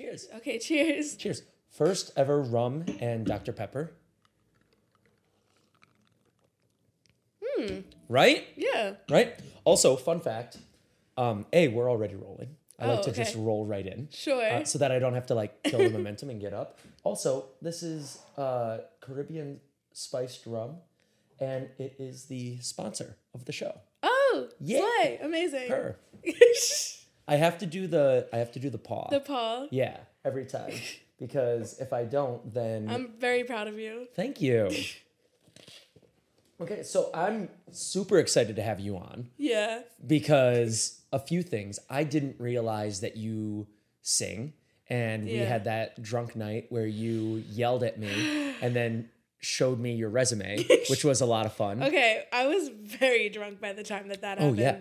Cheers. Okay, cheers. Cheers. First ever rum and Dr. Pepper. Hmm. Right? Yeah. Right? Also, fun fact. Um, A, we're already rolling. I like Oh, to just roll right in. Sure. uh, so that I don't have to like kill the momentum and get up. Also, this is uh, Caribbean spiced rum, and it is the sponsor of the show. oh, Yeah. slay. Amazing. Her. I have to do the I have to do the paw. the paw. yeah, every time because if I don't, then I'm very proud of you. thank you. Okay, so I'm super excited to have you on Yeah. because a few things I didn't realize that you sing, and we Yeah. had that drunk night where you yelled at me and then showed me your resume, which was a lot of fun. Okay, I was very drunk by the time that that Oh happened. yeah.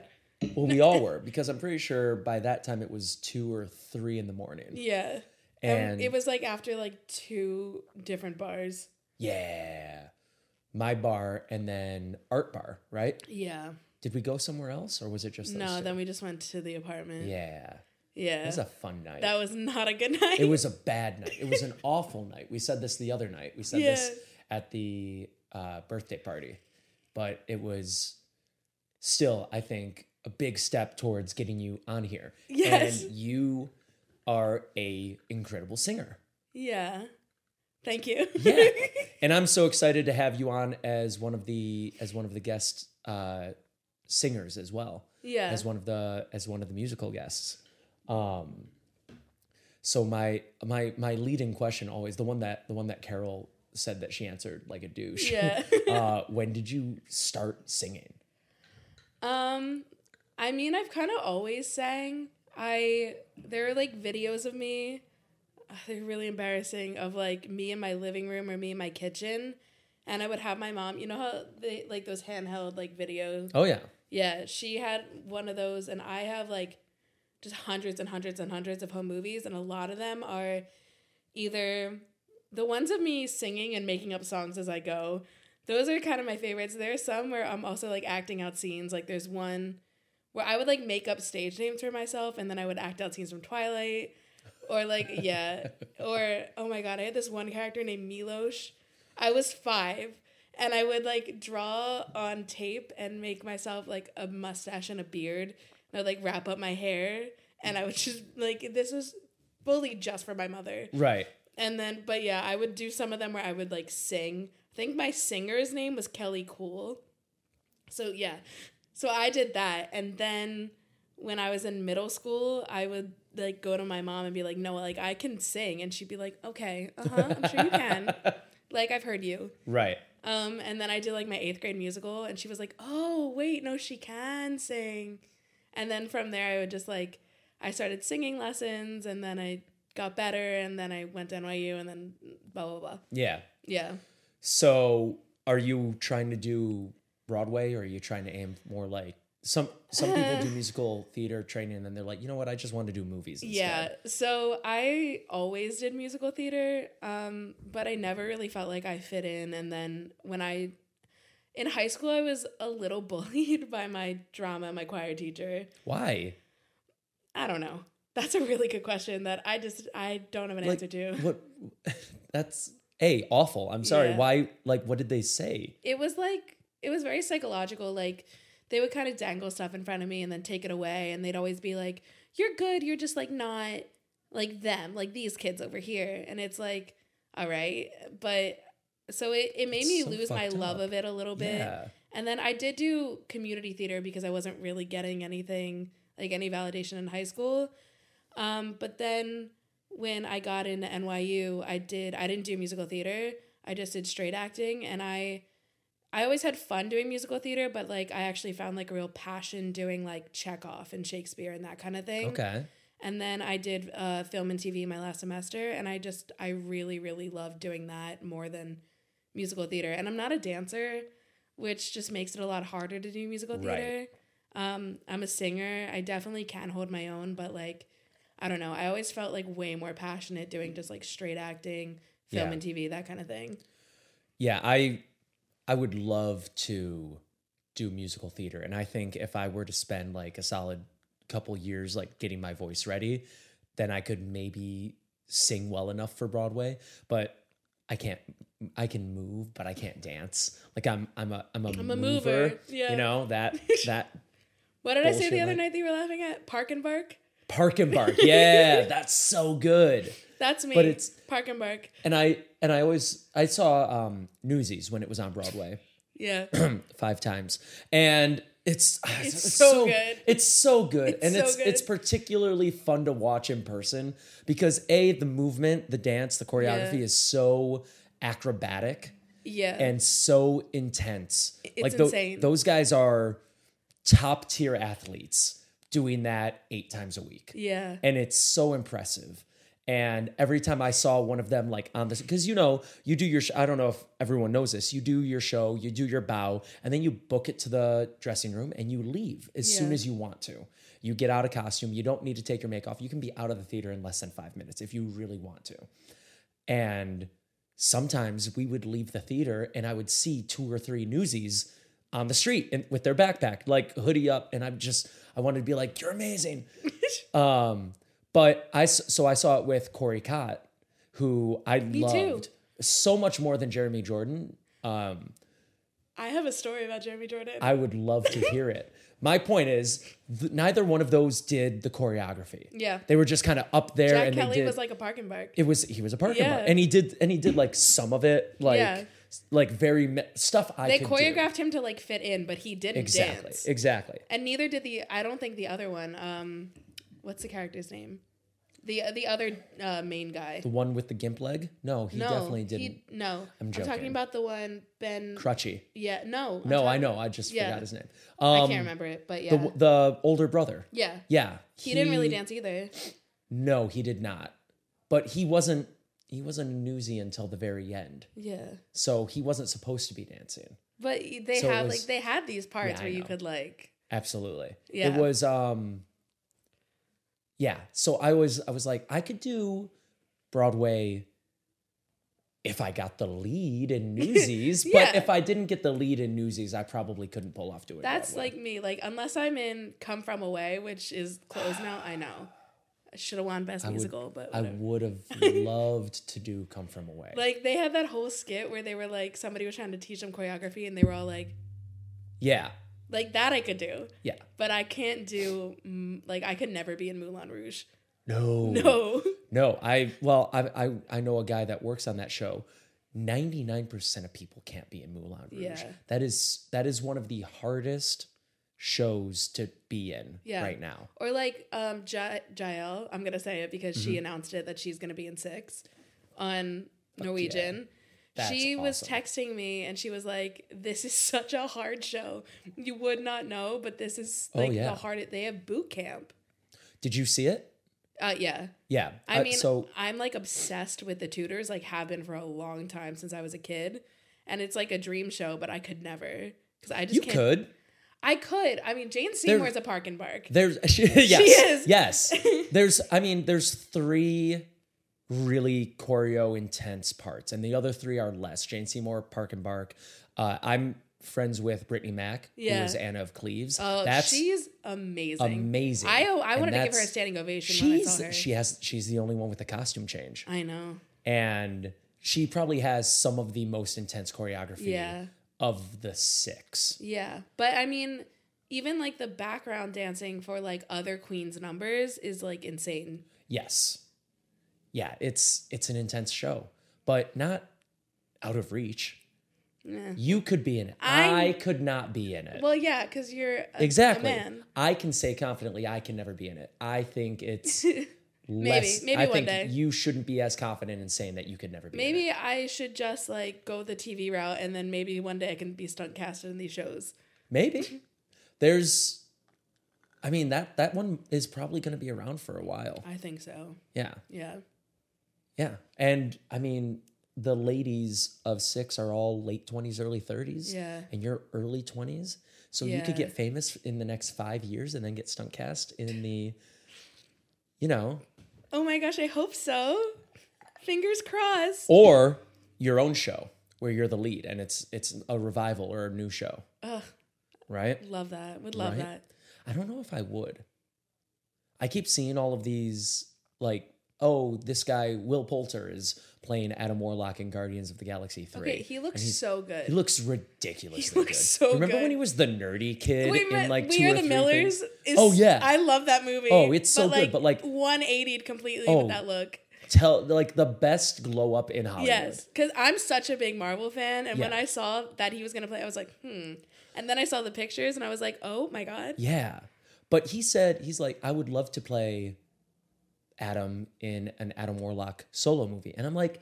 Well, we all were because I'm pretty sure by that time it was two or three in the morning. Yeah. And Um, it was like after like two different bars. yeah, my bar and then art bar, right? Yeah. Did we go somewhere else or was it just those No, two? then we just went to the apartment. Yeah, Yeah. it was a fun night. that was not a good night. it was a bad night. It was an awful night. We said this the other night. We said this at the uh, birthday party, but it was still, I think, a big step towards getting you on here. Yes. and you are a incredible singer. Yeah. Thank you. Yeah, and I'm so excited to have you on as one of the as one of the guest uh, singers as well. Yeah. as one of the as one of the musical guests. Um, so my my my leading question always the one that the one that Carol said that she answered like a douche. Yeah. uh, when did you start singing? Um, I mean, I've kind of always sang. I there are like videos of me. uh, They're really embarrassing of like me in my living room or me in my kitchen, and I would have my mom. You know how they like those handheld like videos. Oh yeah, Yeah, she had one of those, and I have like just hundreds and hundreds and hundreds of home movies, and a lot of them are either the ones of me singing and making up songs as I go. Those are kind of my favorites. There are some where I'm also like acting out scenes. Like there's one where I would like make up stage names for myself, and then I would act out scenes from Twilight, or like yeah, or oh my god, I had this one character named Milosh. I was five, and I would like draw on tape and make myself like a mustache and a beard. And I would like wrap up my hair, and I would just like this was fully just for my mother. right. And then, but yeah, I would do some of them where I would like sing. I think my singer's name was Kelly Cool. So yeah, so I did that, and then when I was in middle school, I would like go to my mom and be like, "No, like I can sing," and she'd be like, "Okay, uh huh, I'm sure you can." like I've heard you. Right. Um, and then I did like my eighth grade musical, and she was like, "Oh, wait, no, she can sing." And then from there, I would just like, I started singing lessons, and then I got better, and then I went to NYU, and then blah blah blah. Yeah. Yeah. So are you trying to do Broadway or are you trying to aim more like some some people do musical theater training and then they're like, you know what, I just want to do movies instead. Yeah. So I always did musical theater, um, but I never really felt like I fit in. And then when I, in high school, I was a little bullied by my drama, my choir teacher. Why? I don't know. That's a really good question that I just I don't have an Like, answer to. What that's a awful. I'm sorry. Yeah. Why like what did they say? It was like it was very psychological. Like they would kind of dangle stuff in front of me and then take it away, and they'd always be like, "You're good. You're just like not like them, like these kids over here." And it's like, all right, but so it it made It's me so lose my fucked love of it a little bit. Yeah. And then I did do community theater because I wasn't really getting anything like any validation in high school. Um, but then when I got into NYU, I did I didn't do musical theater. I just did straight acting and I I always had fun doing musical theater, but like I actually found like a real passion doing like Chekhov and Shakespeare and that kind of thing. Okay. And then I did uh, film and TV my last semester, and I just I really really loved doing that more than musical theater. And I'm not a dancer, which just makes it a lot harder to do musical Right. theater. Um, I'm a singer. I definitely can hold my own, but like I don't know. I always felt like way more passionate doing just like straight acting, film Yeah. and TV, that kind of thing. Yeah, I I would love to do musical theater and I think if I were to spend like a solid couple years like getting my voice ready, then I could maybe sing well enough for Broadway, but I can't. I can move, but I can't dance. Like I'm, I'm a, I'm a, I'm a mover. mover, yeah. You know that that What did I say the other like- night that you were laughing at? Park and Bark? park and bark. Yeah, that's so good. That's me. But it's- Park and Bark. And I and I always I saw um Newsies when it was on Broadway Yeah. five times, and it's It's so good. It's so good, It's and so it's good. it's particularly fun to watch in person because a the movement, the dance, the choreography Yeah. is so acrobatic Yeah. and so intense. It's like those guys are top tier athletes doing that eight times a week yeah. and it's so impressive. And every time I saw one of them like on this, because you know, you do your, sh- I don't know if everyone knows this, you do your show, you do your bow, and then you book it to the dressing room and you leave as soon as you want to. You get out of costume, you don't need to take your make off. You can be out of the theater in less than five minutes if you really want to. And sometimes we would leave the theater and I would see two or three newsies on the street and with their backpack, like hoodie up, and I'm just I wanted to be like, "You're amazing." um, but I so I saw it with Corey Cott, who I too. loved so much more than Jeremy Jordan. Um, I have a story about Jeremy Jordan. I would love to hear it. My point is, th- neither one of those did the choreography. Yeah. they were just kind of up there, Jack and Kelly they did. was like a Park and Bark. it was he was a parking Yeah. lot, and he did and he did like some of it, like Yeah. like very me- stuff I They could do. choreographed him to like fit in, but he didn't exactly, dance. exactly. And neither did the I don't think the other one. Um what's the character's name? The the other uh, main guy. The one with the gimp leg? No, he no, definitely didn't. He, no, I'm I'm, talking about the one Ben. Crutchy. yeah, no. I'm No, I know. I just yeah. forgot his name. I Um, can't remember it, but yeah, the the older brother. yeah. Yeah, He, didn't really dance either. No, he did not. But he wasn't. He wasn't a newsie until the very end, Yeah, so he wasn't supposed to be dancing. but they So had was- like they had these parts Yeah, where you could like Absolutely. Yeah. It was um yeah. So I was I was like, I could do Broadway if I got the lead in Newsies, Yeah. but if I didn't get the lead in Newsies, I probably couldn't pull off doing it. That's Broadway. like me. Like unless I'm in Come From Away, which is closed now. I know. I should have won Best would- Musical, but I would have loved to do Come From Away. like they had that whole skit where they were like somebody was trying to teach them choreography and they were all like yeah. Like that I could do, Yeah. but I can't do like I could never be in Moulin Rouge. No. No. No, I well, I I I know a guy that works on that show. 99% of people can't be in Moulin Rouge. Yeah. That is that is one of the hardest shows to be in Yeah. right now. Or like um Ja- Jael, I'm gonna say it because Mm-hmm. she announced it that she's gonna be in six on Norwegian. That's she was awesome. texting me and she was like, "This is such a hard show. You would not know, but this is Oh, like yeah. the hardest. They have boot camp. Did you see it? Uh, yeah. Yeah. I Uh, mean, so I'm like obsessed with the Tudors. Like, have been for a long time since I was a kid, and it's like a dream show. But I could never because I just you could. I could. I mean, Jane Seymour's a park and bark. There's she, yes, is. Yes. There's I mean there's 3 really choreo intense parts and the other 3 are less. Jane Seymour, Park and Bark. Uh, I'm friends with Brittney Mack, who Yeah. was Anna of Cleves. Oh, That's she's amazing. amazing. I I wanted to give her a standing ovation when I saw She's her. she has she's the only one with the costume change. I know. And she probably has some of the most intense choreography Yeah. of the 6. Yeah, but I mean, even like the background dancing for like other queens numbers is like insane. Yes. Yeah, it's it's an intense show, but not out of reach. You could be in it. I'm- I could not be in it. Well, yeah, because you're a, exactly. a man. I can say confidently I can never be in it. I think it's less maybe I one think day. you shouldn't be as confident in saying that you could never be in it. Maybe I should just like go the TV route, and then maybe one day I can be stunt casted in these shows. Maybe. There's I mean that that one is probably going to be around for a while. I think so. Yeah. Yeah. Yeah. And I mean the ladies of 6 are all late 20s early 30s Yeah. and you're early 20s. So you could get famous in the next 5 years and then get stunt cast in the you know, Oh my gosh, I hope so. Fingers crossed. or your own show where you're the lead and it's it's a revival or a new show, Ugh, right? love that. Would love Right? that. I don't know if I would. I keep seeing all of these like oh, this guy Will Poulter is playing Adam Warlock in Guardians of the Galaxy Three. Okay, he looks so good. He looks ridiculously He looks good. so Remember good. when he was the nerdy kid Wait, in like We two Are or the three Millers things? is Oh, yeah. I love that movie. Oh, it's so but, good, but, like- 180'd completely Oh, with that look. Tell like the best glow up in Hollywood. Yes, because I'm such a big Marvel fan, and when Yeah. I saw that he was gonna play, I was like, hmm. And then I saw the pictures, and I was like, oh my god. Yeah. But he said, he's like, I would love to play Adam in an Adam Warlock solo movie. And I'm like,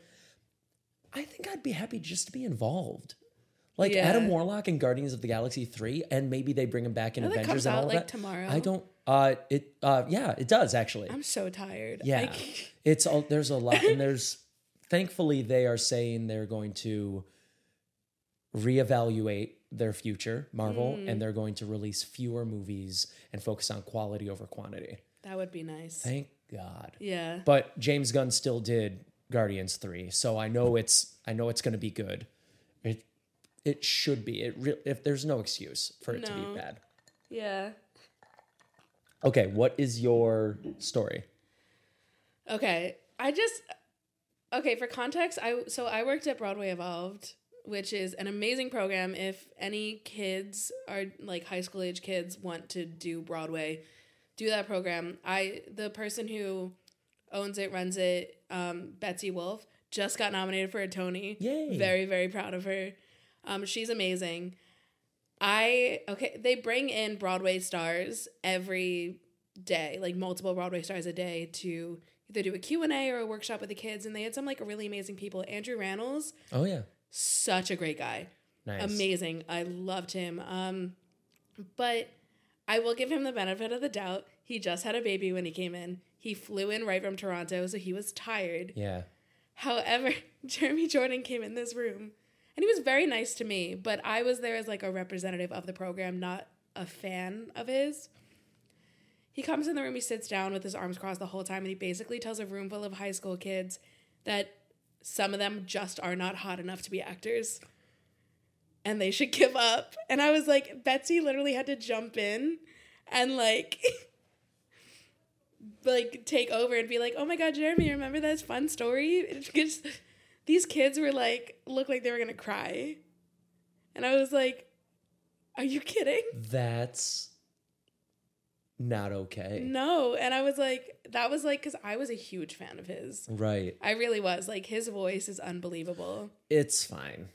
I think I'd be happy just to be involved. Like Yeah. Adam Warlock in Guardians of the Galaxy 3, and maybe they bring him back in Avengers comes and out, all like, that. tomorrow. I don't uh it uh yeah, it does actually. I'm so tired. Yeah. It's all there's a lot and there's thankfully they are saying they're going to reevaluate their future, Marvel, Mm. and they're going to release fewer movies and focus on quality over quantity. that would be nice. Thank God. yeah. But James Gunn still did Guardians 3, so I know it's I know it's going to be good. It it should be. It re- if there's no excuse for it to be bad. Yeah. Okay, what is your story? Okay. I just okay for context. I so I worked at Broadway Evolved, which is an amazing program. If any kids are like high school age kids want to do Broadway, do that program. I the person who owns it, runs it, um, Betsy Wolfe, just got nominated for a Tony. Yay. Very very proud of her. Um, she's amazing. I okay. They bring in Broadway stars every day, like multiple Broadway stars a day, to either do a Q and A or a workshop with the kids. And they had some like really amazing people. Andrew Rannells, Oh yeah. such a great guy, Nice. amazing. I loved him. Um, but I will give him the benefit of the doubt. He just had a baby when he came in. He flew in right from Toronto, so he was tired. Yeah. However, Jeremy Jordan came in this room and he was very nice to me, but I was there as like a representative of the program, not a fan of his. He comes in the room, he sits down with his arms crossed the whole time, and he basically tells a room full of high school kids that some of them just are not hot enough to be actors and they should give up. And I was like, Betsy literally had to jump in and like like take over and be like, "Oh my god, Jeremy, remember that fun story?" Because these kids were like, looked like they were gonna cry, and I was like, "Are you kidding?" That's not okay. No, and I was like, that was like because I was a huge fan of his. Right. I really was. Like his voice is unbelievable. It's fine.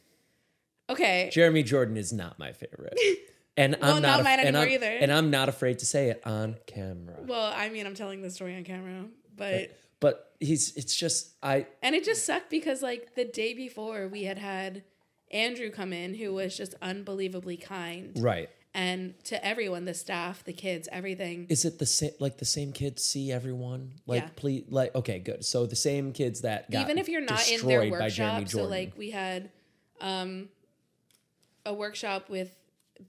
Okay, Jeremy Jordan is not my favorite. And Well, I'm not not, af- mine and I'm, either. And I'm not afraid to say it on camera. well, I mean, I'm telling the story on camera, but But he's it's just I and it just sucked because like the day before we had had Andrew come in, who was just unbelievably kind. right. and to everyone the staff the kids everything Is it the same like the same kids see everyone? Like Yeah. please like okay, good. So the same kids that got even if you're not in their Jeremy workshop so like we had um a workshop with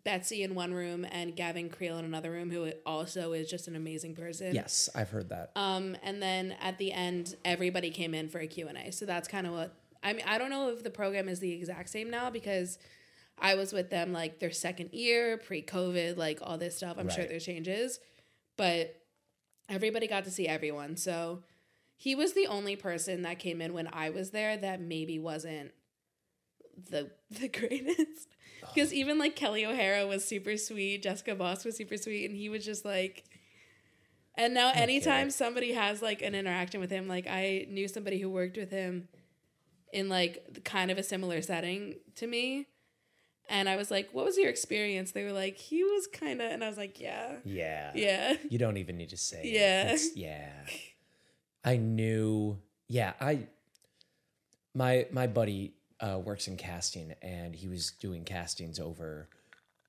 betsy in one room and gavin creel in another room who also is just an amazing person. Yes, I've heard that. um and then at the end everybody came in for a q&a so that's kind of what i mean i don't know if the program is the exact same now because i was with them like their second year pre-covid like all this stuff. I'm sure there's changes but everybody got to see everyone. So he was the only person that came in when i was there that maybe wasn't the the greatest because even like kelli o'hara was super sweet jessica vosk was super sweet and he was just like and now anytime somebody has like an interaction with him like i knew somebody who worked with him in like kind of a similar setting to me and i was like what was your experience they were like he was kind of and i was like yeah Yeah. yeah You don't even need to say it. Yeah. It's- yeah. I knew yeah, I my my buddy uh, works in casting and he was doing castings over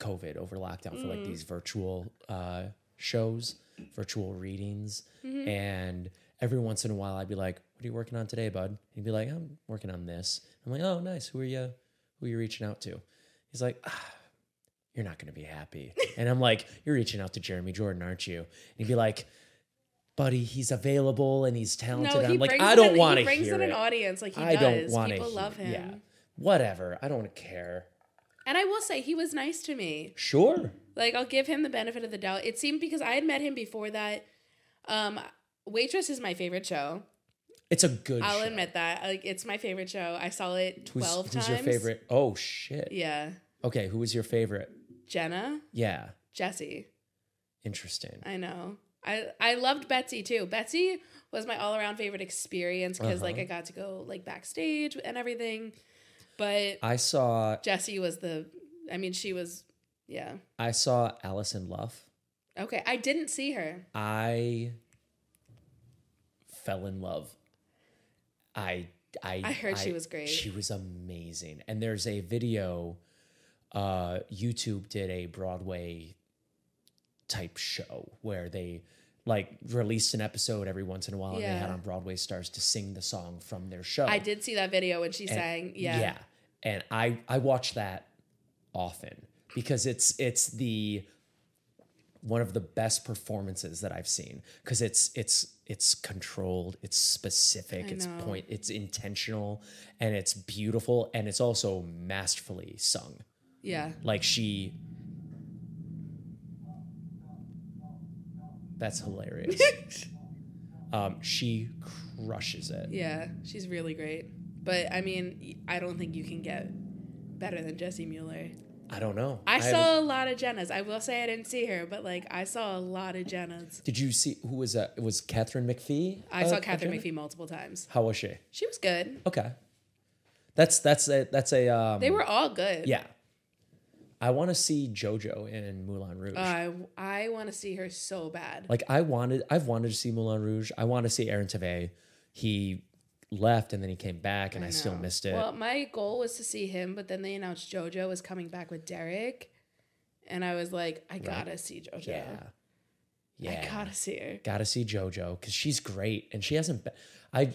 COVID, over lockdown for like these virtual uh, shows, virtual readings. And every once in a while I'd be like, What are you working on today, bud? He'd be like, I'm working on this. I'm like, Oh, nice. Who are you who are you reaching out to? He's like, ah, you're not going to be happy. And I'm like, you're reaching out to Jeremy Jordan, aren't you? And he'd be like, buddy, he's available and he's talented. no he I'm like, I don't want to he brings in an audience like he I does don't want to. people love him Yeah, whatever. I don't care. and i will say he was nice to me Sure. Like I'll give him the benefit of the doubt. It seemed because I had met him before that. Um, Waitress is my favorite show. It's a good I'll show. admit that. Like it's my favorite show. I saw it Who's, twelve who's times. Who's your favorite? Oh shit. Yeah, Okay, who was your favorite? Jenna, Yeah. Jessie. Interesting. I know. I I loved Betsy too. Betsy was my all around favorite experience because like Uh-huh. I got to go like backstage and everything. But I saw Jessie was the. I mean, she was. Yeah. I saw Allison Luff. Okay. I didn't see her. I fell in love. I I I heard she was great. She was amazing. And there's a video uh YouTube did a Broadway type show where they like released an episode every once in a while and they had on Broadway stars to sing the song from their show. I did see that video when she sang. Yeah. Yeah. And I I watch that often because it's it's the one of the best performances that I've seen because it's it's it's controlled, it's specific, it's point, it's intentional, and it's beautiful, and it's also masterfully sung. Yeah. Like she, that's hilarious. um, she crushes it. Yeah. She's really great. But I mean, I don't think you can get better than Jessie Mueller. I don't know. I haven't- saw a lot of Jennas. I will say I didn't see her, but like I saw a lot of Jennas. Did you see who was that? It was Katharine McPhee? I uh, saw Katharine? McPhee multiple times. How was she? She was good. Okay. That's that's a that's a um They were all good. yeah. I want to see JoJo in Moulin Rouge. I I want to see her so bad. like I wanted I've wanted to see Moulin Rouge. I want to see Aaron Tveit. He left and then he came back and I, still missed it. Well, my goal was to see him, but then they announced JoJo was coming back with Derek, and I was like, I gotta see JoJo. yeah. Yeah. I gotta see her. Gotta see JoJo because she's great and she hasn't been. I.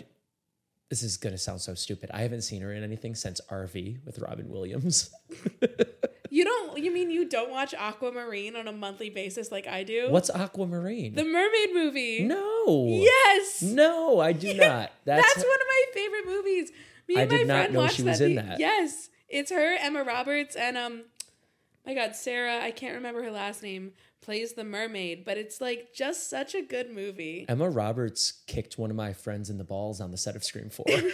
This is gonna sound so stupid. I haven't seen her in anything since RV with Robin Williams. You don't? You mean you don't watch Aquamarine on a monthly basis like I do? What's Aquamarine? the Mermaid movie? no. Yes. No, I do not. That's, That's, one of my favorite movies. Me I and my not friend watched she was that that. Yes, it's her, Emma Roberts, and um, my God, Sarah. I can't remember her last name. Plays the mermaid, but it's like just such a good movie. Emma Roberts kicked one of my friends in the balls on the set of Scream 4. Don't make me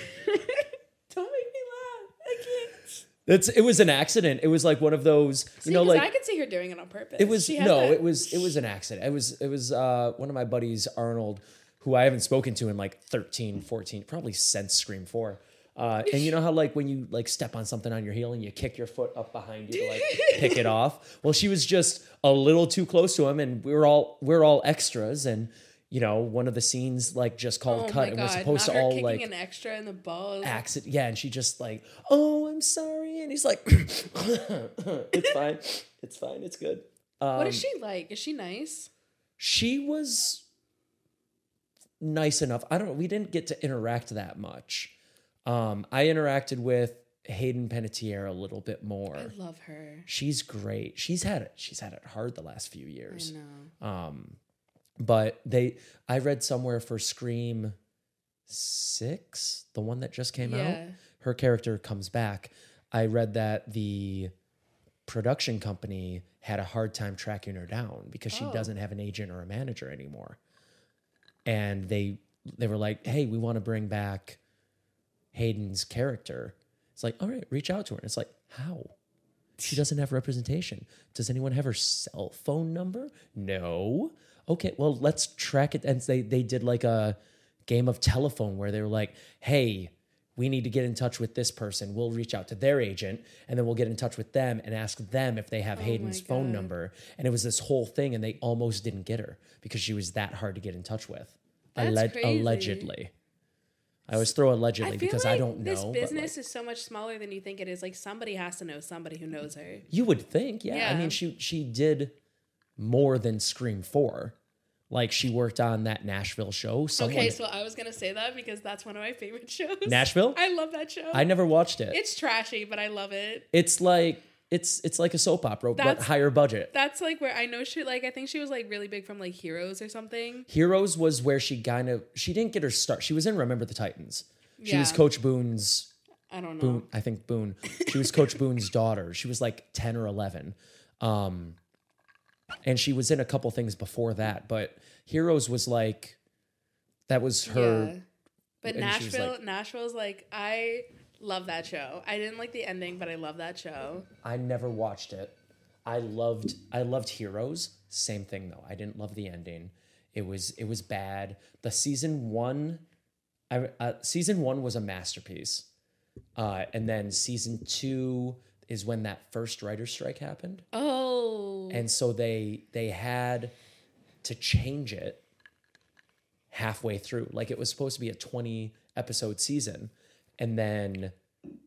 laugh. I can't. It's it was an accident. It was like one of those, See, you know, like I could see her doing it on purpose. it was no, that- it was it was an accident. It was it was uh one of my buddies Arnold who I haven't spoken to in like 13, 14, probably since Scream 4. Uh, and you know how like when you like step on something on your heel and you kick your foot up behind you to like pick it off. Well, she was just a little too close to him, and we were all we are all extras, and you know one of the scenes like just called Oh cut, and we're supposed not to all like an extra in the balls. accident. Yeah, and she just like, oh, I'm sorry, and he's like, it's fine, it's fine, it's good. Um, what is she like? Is she nice? she was nice enough. I don't know. We didn't get to interact that much. Um, I interacted with Hayden Panettiere a little bit more. I love her. She's great. She's had it. She's had it hard the last few I years. know. Um, but they, I read somewhere for Scream six, the one that just came out. Her character comes back. I read that the production company had a hard time tracking her down because she Oh. doesn't have an agent or a manager anymore. And they they were like, "Hey, we want to bring back Hayden's character." It's like, "All right, reach out to her." And it's like, "How?" She doesn't have representation. Does anyone have her cell phone number? No. Okay, well, let's track it. And they they did like a game of telephone where they were like, "Hey, we need to get in touch with this person. We'll reach out to their agent, and then we'll get in touch with them and ask them if they have oh Hayden's phone number." And it was this whole thing, and they almost didn't get her because she was that hard to get in touch with. Alleg- allegedly. I always throw allegedly I because like I don't know. this but, like, business is so much smaller than you think it is. Like somebody has to know somebody who knows her. You would think, yeah. I mean, she she did more than Scream Four. Like she worked on that Nashville show. Someone, Okay, so I was gonna say that because that's one of my favorite shows. Nashville. I love that show. I never watched it. it's trashy, but I love it. It's like it's it's like a soap opera, but higher budget. That's like where I know she like I think she was like really big from like Heroes or something. Heroes was where she kind of she didn't get her start. She was in Remember the Titans. She was Yeah. Coach Boone's I don't know. Boone, I think Boone. She was Coach Boone's daughter. She was like 10 or 11. Um, and she was in a couple things before that, but Heroes was like, that was her. Yeah. But And she was Nashville, like- Nashville's like I love that show. I didn't like the ending, but I love that show. I never watched it. I loved I loved Heroes. Same thing though. I didn't love the ending. It was it was bad. The season one, I uh, season one was a masterpiece, uh, and then season two is when that first writer strike happened, Oh, and so they they had to change it halfway through. Like it was supposed to be a twenty episode season, and then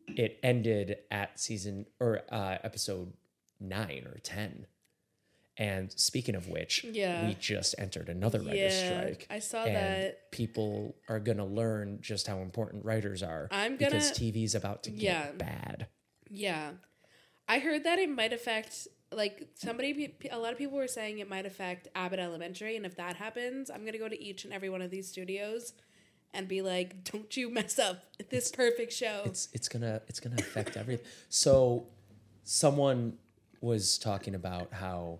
it ended at season or uh, episode nine or ten. And speaking of which, Yeah. we just entered another writer's Yeah, strike. I saw and that. People are gonna learn just how important writers are. I'm because gonna- because TV's about to get Yeah. bad. yeah. I heard that it might affect like somebody. A lot of people were saying it might affect Abbott Elementary, and if that happens, I'm gonna go to each and every one of these studios and be like, "Don't you mess up this perfect show." it's it's gonna it's gonna affect everything. So someone was talking about how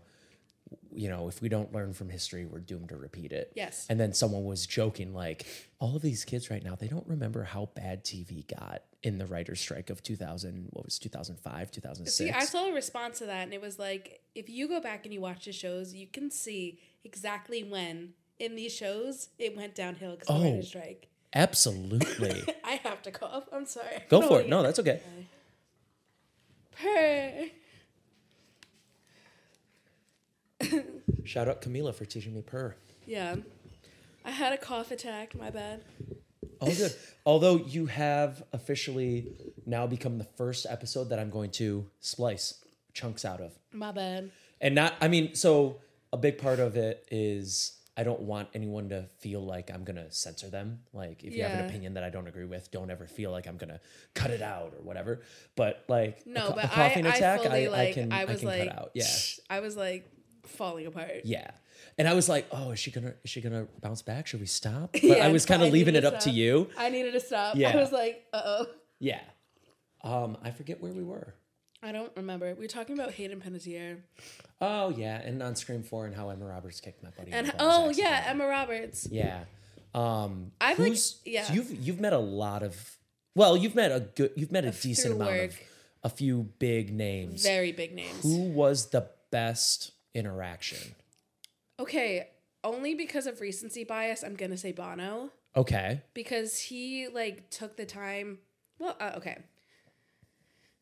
you know if we don't learn from history, we're doomed to repeat it. Yes. And then someone was joking like, all of these kids right now, they don't remember how bad TV got in the writer's strike of 2000. What was 2005, 2006? See, I saw a response to that, and it was like, if you go back and you watch the shows, you can see exactly when in these shows it went downhill because Oh. of the oh, writer's strike. Absolutely. I have to cough. I'm sorry. Go for it. No, that's okay. Purr. Shout out Camila for teaching me purr. Yeah. I had a cough attack. My bad. Oh, good. Although you have officially now become the first episode that I'm going to splice chunks out of. My bad. And not, I mean, so a big part of it is I don't want anyone to feel like I'm going to censor them. Like, if you have an Yeah. opinion that I don't agree with, don't ever feel like I'm going to cut it out or whatever. But like, No, a, co- but a coughing I, attack, I fully I, like. I can, I I was can like, cut out. Yeah. I was like falling apart. Yeah. And I was like, oh, is she gonna is she gonna bounce back? Should we stop? But Yeah, I was kind of leaving it up to you. I needed to stop. Yeah. I was like, uh oh. Yeah. Um, I forget where we were. I don't remember. We were talking about Hayden Panettiere. Oh yeah, and on Scream Four and how Emma Roberts kicked my buddy. And oh yeah. Emma Roberts. Yeah. Um, I've, like- yeah. so you've you've met a lot of well, you've met a good you've met a Through decent amount of a few big names. Very big names. Who was the best interaction? Okay, only because of recency bias, I'm gonna say Bono Okay. because he like took the time. Well, uh, okay.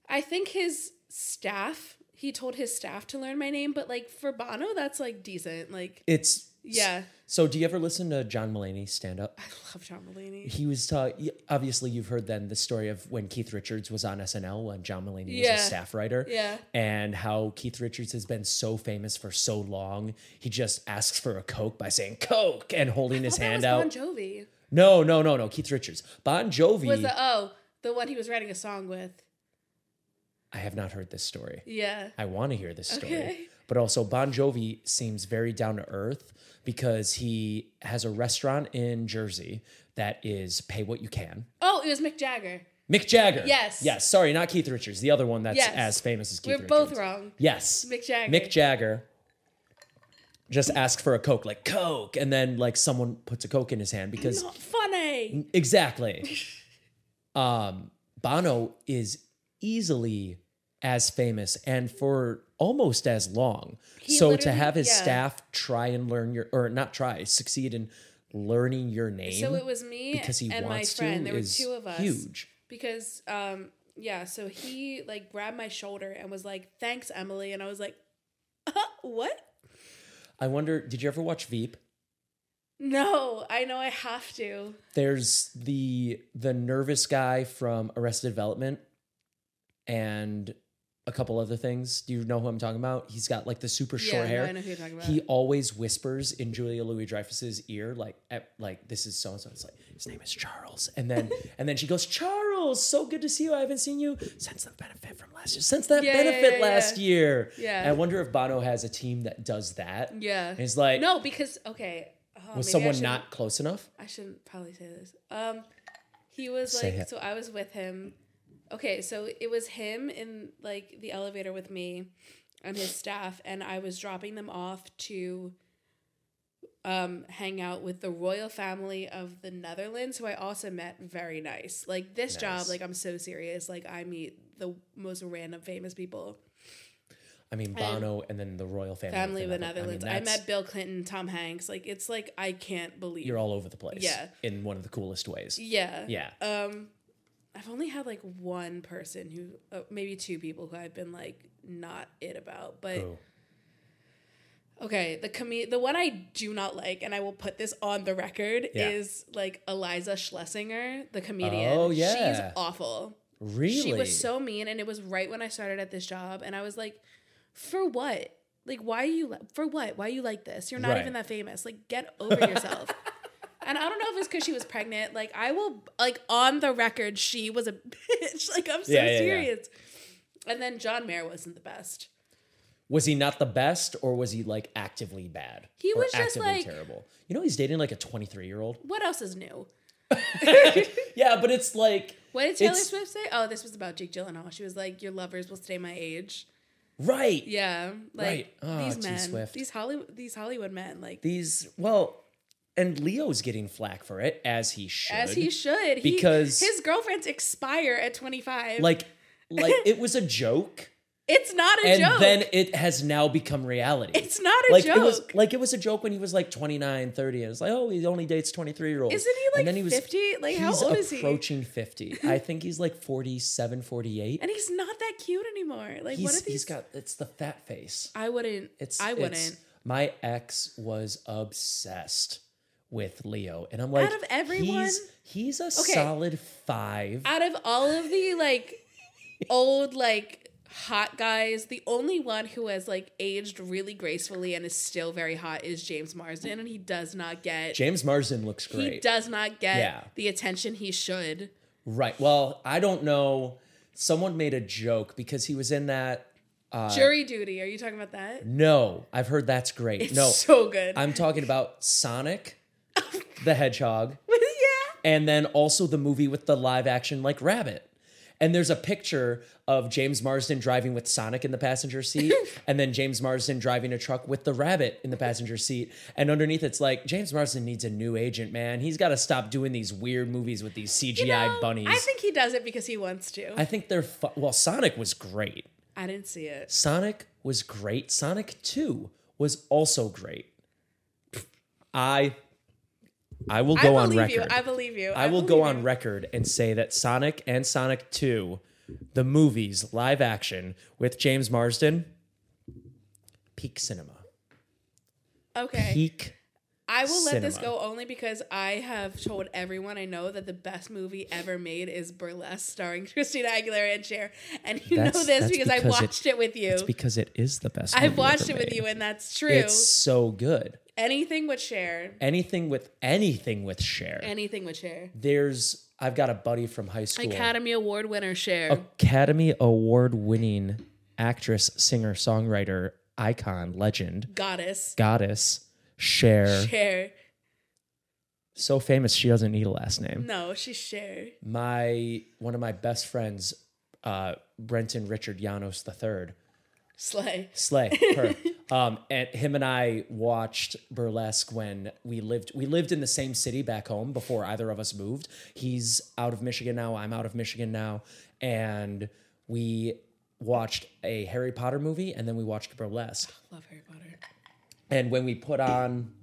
I think his staff. He told his staff to learn my name, but like for Bono, that's like decent. Like, It's yeah, So do you ever listen to John Mulaney stand up? I love John Mulaney. He was y- obviously you've heard then the story of when Keith Richards was on SNL when John Mulaney Yeah. was a staff writer. Yeah. And how Keith Richards has been so famous for so long, he just asks for a Coke by saying Coke and holding his hand out. Bon Jovi. no, no, no, no. Keith Richards. Bon Jovi. Was the oh the one he was writing a song with? I have not heard this story. Yeah. I want to hear this story. Okay. But also, Bon Jovi seems very down to earth because he has a restaurant in Jersey that is pay what you can. Oh, it was Mick Jagger. Mick Jagger. Yes. Yes. Sorry, not Keith Richards. The other one that's Yes. as famous as Keith We're Richards. both wrong. Yes. Mick Jagger. Mick Jagger just ask for a Coke, like Coke, and then like someone puts a Coke in his hand because Not funny. exactly. um, Bono is easily as famous and for almost as long. He so to have his yeah. staff try and learn your or not try, succeed in learning your name So it was me because he and my wants friend. to There were two of us. huge. Because um yeah, so he like grabbed my shoulder and was like, "Thanks, Emily," and I was like, uh, "What?" I wonder, did you ever watch Veep? No, I know I have to. There's the the nervous guy from Arrested Development and a couple other things. Do you know who I'm talking about? He's got like the super short yeah, hair. I know who you're talking about. He always whispers in Julia Louis Dreyfus's ear, like, at, like this is so and so. It's like his name is Charles, and then and then she goes, Charles, so good to see you. I haven't seen you since the benefit from last year. Since that Yeah, benefit yeah, last year. Yeah. And I wonder if Bono has a team that does that. yeah. And he's like, no, because okay. Oh, was someone not close enough? I shouldn't probably say this. Um, he was Say like, it. so I was with him. Okay, so it was him in like the elevator with me and his staff, and I was dropping them off to um, hang out with the royal family of the Netherlands, who I also met. Very nice. Like this job, like I'm so serious. Like I meet the most random famous people. I mean, Bono and then the royal family, Family of the Nether- Netherlands. mean, I, met Bill Clinton, Tom Hanks. Like it's like I can't believe. You're all over the place. Yeah. In one of the coolest ways. yeah. Yeah. Um, I've only had like one person who, uh, maybe two people who I've been like not it about, but. Who? Okay, the com- the one I do not like, and I will put this on the record, Yeah. is like Iliza Shlesinger, the comedian. Oh, yeah, she's awful. Really? She was so mean, and it was right when I started at this job, and I was like, for what? Like, why are you li- for what? Why are you like this? You're not Right. even that famous. Like, get over yourself. and I don't know if it's because she was pregnant. Like, I will like on the record, she was a bitch. Like, I'm so Yeah, yeah, yeah. serious. And then John Mayer wasn't the best. Was he not the best, or was he like actively bad? He was just, like- terrible. You know, he's dating like a 23 year old. What else is new? Yeah, but it's like What did Taylor Swift say? Oh, this was about Jake Gyllenhaal. She was like, "Your lovers will stay my age." right. Yeah, like Right. Oh, these men, Swift. these Hollywood, these Hollywood men, like These well, and Leo's getting flack for it as he should. as he should, he, Because- his girlfriends expire at twenty five. like like it was a joke, it's not a and joke. And then it has now become reality. it's not a like joke. it was like it was a joke when he was like 29 30 and it's like oh he only dates 23 year olds Isn't he like and then he was 50? Like, how old is he? approaching 50 i think he's like 47 48 and he's not that cute anymore. Like, he's, what are these? he's got it's the fat face I wouldn't. it's I wouldn't. my ex was obsessed with leo and i'm like out of everyone- he's, he's a solid five Out of all of the like old like hot guys, the only one who has like aged really gracefully and is still very hot is James Marsden, and he does not get james marsden looks great. he does not get Yeah. the attention he should. right well i don't know someone made a joke because he was in that uh, Jury duty. Are you talking about that? no i've heard that's great It's no so good. I'm talking about Sonic the Hedgehog yeah. and then also the movie with the live action like Rabbit. And there's a picture of James Marsden driving with Sonic in the passenger seat and then James Marsden driving a truck with the rabbit in the passenger seat. And underneath it's like James Marsden needs a new agent, man. He's got to stop doing these weird movies with these CGI You know, bunnies. I think he does it because he wants to. I, think they're fu- well Sonic was great. I didn't see it. Sonic was great. Sonic 2 was also great. I I will go I on record. you. I believe you. I will believe go you. on record and say that Sonic and Sonic 2, the movies, live action with James Marsden, peak cinema. Okay. Peak. I will let this go only because I have told everyone I know that the best movie ever made is Burlesque, starring Christina Aguilera and Cher. And you That's- know this that's because I because it- watched it, with you. It's because it is the best. I've watched it with made. you, and that's true. It's so good. anything with Cher. Anything with anything with Cher. Anything with Cher. There's I've got a buddy from high school. Academy Award winner Cher. Academy Award winning actress, singer, songwriter, icon, legend, Goddess. goddess, Cher. Cher. So famous she doesn't need a last name. No, she's Cher. My one of my best friends, uh, Brenton Richard Janos III, Slay. Slay, her. um, and him and I watched burlesque when we lived. We lived in the same city back home before either of us moved. He's out of Michigan now. I'm out of Michigan now, and we watched a Harry Potter movie, and then we watched burlesque. Love Harry Potter. And when we put on,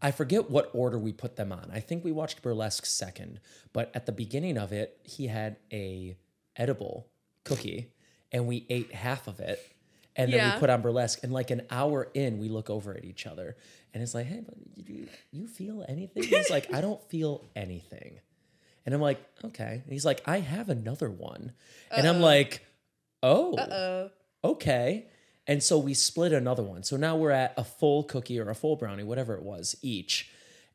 I forget what order we put them on. I think we watched Burlesque second, but at the beginning of it, he had a edible cookie, and we ate half of it, and then Yeah. we put on Burlesque. And like an hour in, we look over at each other, and it's like, "Hey, but you, you feel anything?" He's like, "I don't feel anything," and I'm like, "Okay." And he's like, "I have another one," and I'm like, "Oh." Uh okay. And so we split another one. So now we're at a full cookie or a full brownie, whatever it was, each.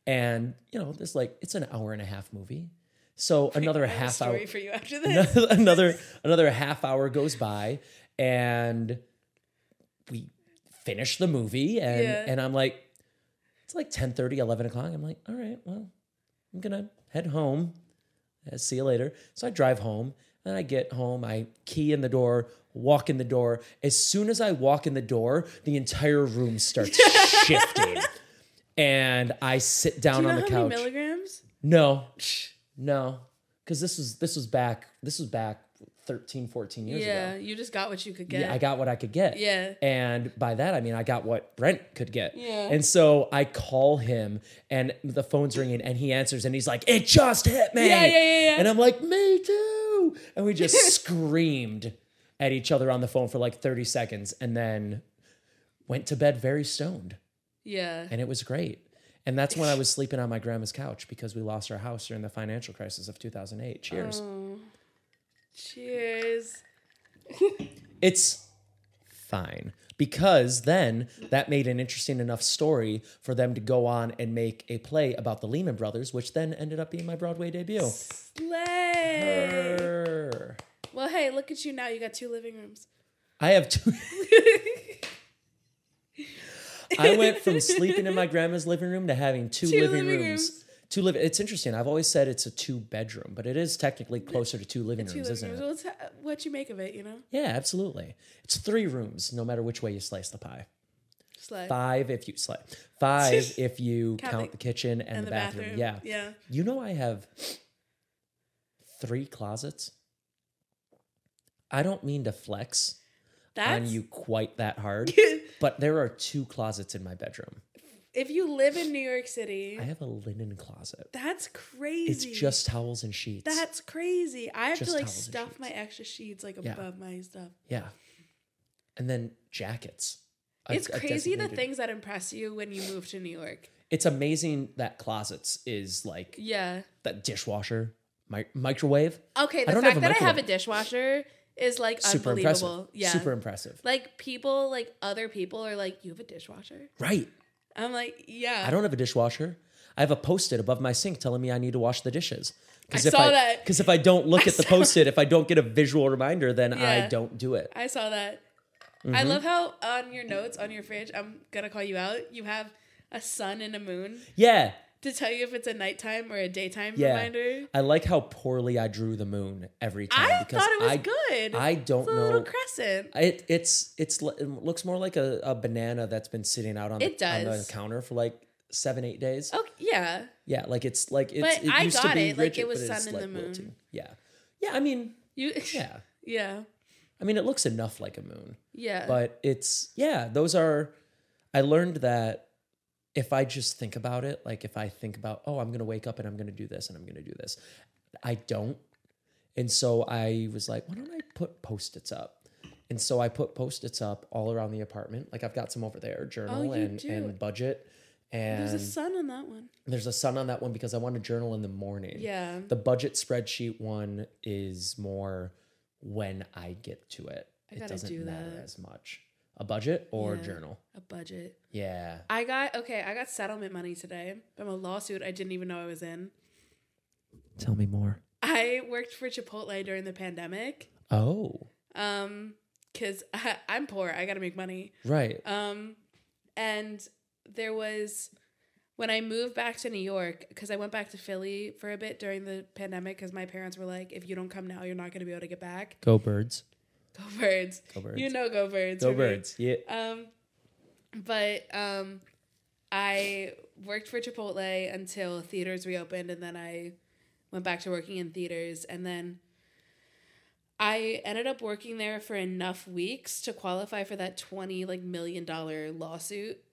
And, you know, this like, it's an hour and a half movie. So another I have a half hour, for you after this. another, another half hour goes by and we finish the movie. And, Yeah. and I'm like, it's like 10 30, 11 o'clock. I'm like, all right, well, I'm going to head home. See you later. So I drive home. Then I get home. I key in the door, walk in the door. As soon as I walk in the door, the entire room starts shifting. and I sit down Do you on know the couch. milligrams? No, no, because this was this was back this was back 13, 14 years Yeah, ago. Yeah, you just got what you could get. Yeah, I got what I could get. Yeah. And by that, I mean, I got what Brent could get. Yeah. And so I call him and the phone's ringing and he answers and he's like, it just hit me. Yeah, yeah, yeah, yeah. And I'm like, me too. And we just screamed at each other on the phone for like 30 seconds and then went to bed very stoned. yeah. And it was great. And that's when I was sleeping on my grandma's couch because we lost our house during the financial crisis of 2008. Cheers. Oh. Cheers. it's fine because then that made an interesting enough story for them to go on and make a play about the Lehman Brothers, which then ended up being my Broadway debut. Slay. Err. Well, hey, look at you now. You got two living rooms. I have two. I went from sleeping in my grandma's living room to having two, Two living, living rooms. rooms. Two live. It's interesting. I've always said it's a two bedroom, but it is technically closer to two living Two rooms, living isn't rooms. it? Well, it's ha- what you make of it, you know? Yeah, absolutely. It's three rooms, no matter which way you slice the pie. Slay. Five if you slay. Five if you Count count the- kitchen and, and the, bathroom. Yeah. Yeah. You know I have three closets. I don't mean to flex That's on you quite that hard, but there are two closets in my bedroom. if you live in New York City, I have a linen closet. that's crazy. It's just towels and sheets. that's crazy. I have Just to like stuff my extra sheets like Yeah. above my stuff. yeah. And then jackets. It's a crazy the designated- things that impress you when you move to New York. It's amazing that closets is like Yeah. that dishwasher, mi- microwave. Okay, the fact a that I have a dishwasher is like Super unbelievable. impressive. Yeah. Super impressive. like people, like other people are like, You have a dishwasher? Right. I'm like, Yeah. I don't have a dishwasher. I have a post-it above my sink telling me I need to wash the dishes. I if saw I, that. Because if I don't look I at the post-it, if I don't get a visual reminder, then I don't do it. I saw that. I Mm-hmm. love how on your notes on your fridge, I'm gonna call you out. You have a sun and a moon Yeah. To tell you if it's a nighttime or a daytime Yeah. reminder. I like how poorly I drew the moon every time I because thought it was I, good. I don't it's a little know. crescent. It it's it's it looks more like a, a banana that's been sitting out on the, on the counter for like seven eight days. Oh yeah, Yeah, like it's like it's But it I used got to be it, like, it was sun and like the moon. wilting. Yeah, yeah. I mean, you. yeah. yeah, I mean, it looks enough like a moon. yeah. but it's yeah those are i learned that if i just think about it like if i think about oh i'm gonna wake up and i'm gonna do this and i'm gonna do this i don't and so i was like why don't i put post-its up and so i put post-its up all around the apartment like i've got some over there journal Oh, and, do. and budget and There's a sun on that one. there's a sun on that one because i want to journal in the morning Yeah. the budget spreadsheet one is more when i get to it I it doesn't do matter that. as much a budget or Yeah. journal A budget. yeah. I got okay. I got settlement money today from a lawsuit I didn't even know I was in. Tell me more. I worked for Chipotle during the pandemic. Oh, Um, cause I, I'm poor. I gotta make money. right. Um, and there was when I moved back to New York because I went back to Philly for a bit during the pandemic because my parents were like, if you don't come now, you're not gonna be able to get back. Go birds. Go birds. Go birds. You know, go birds. Go birds. Yeah. Um, but um, I worked for Chipotle until theaters reopened, and then I went back to working in theaters, and then I ended up working there for enough weeks to qualify for that twenty like million dollar lawsuit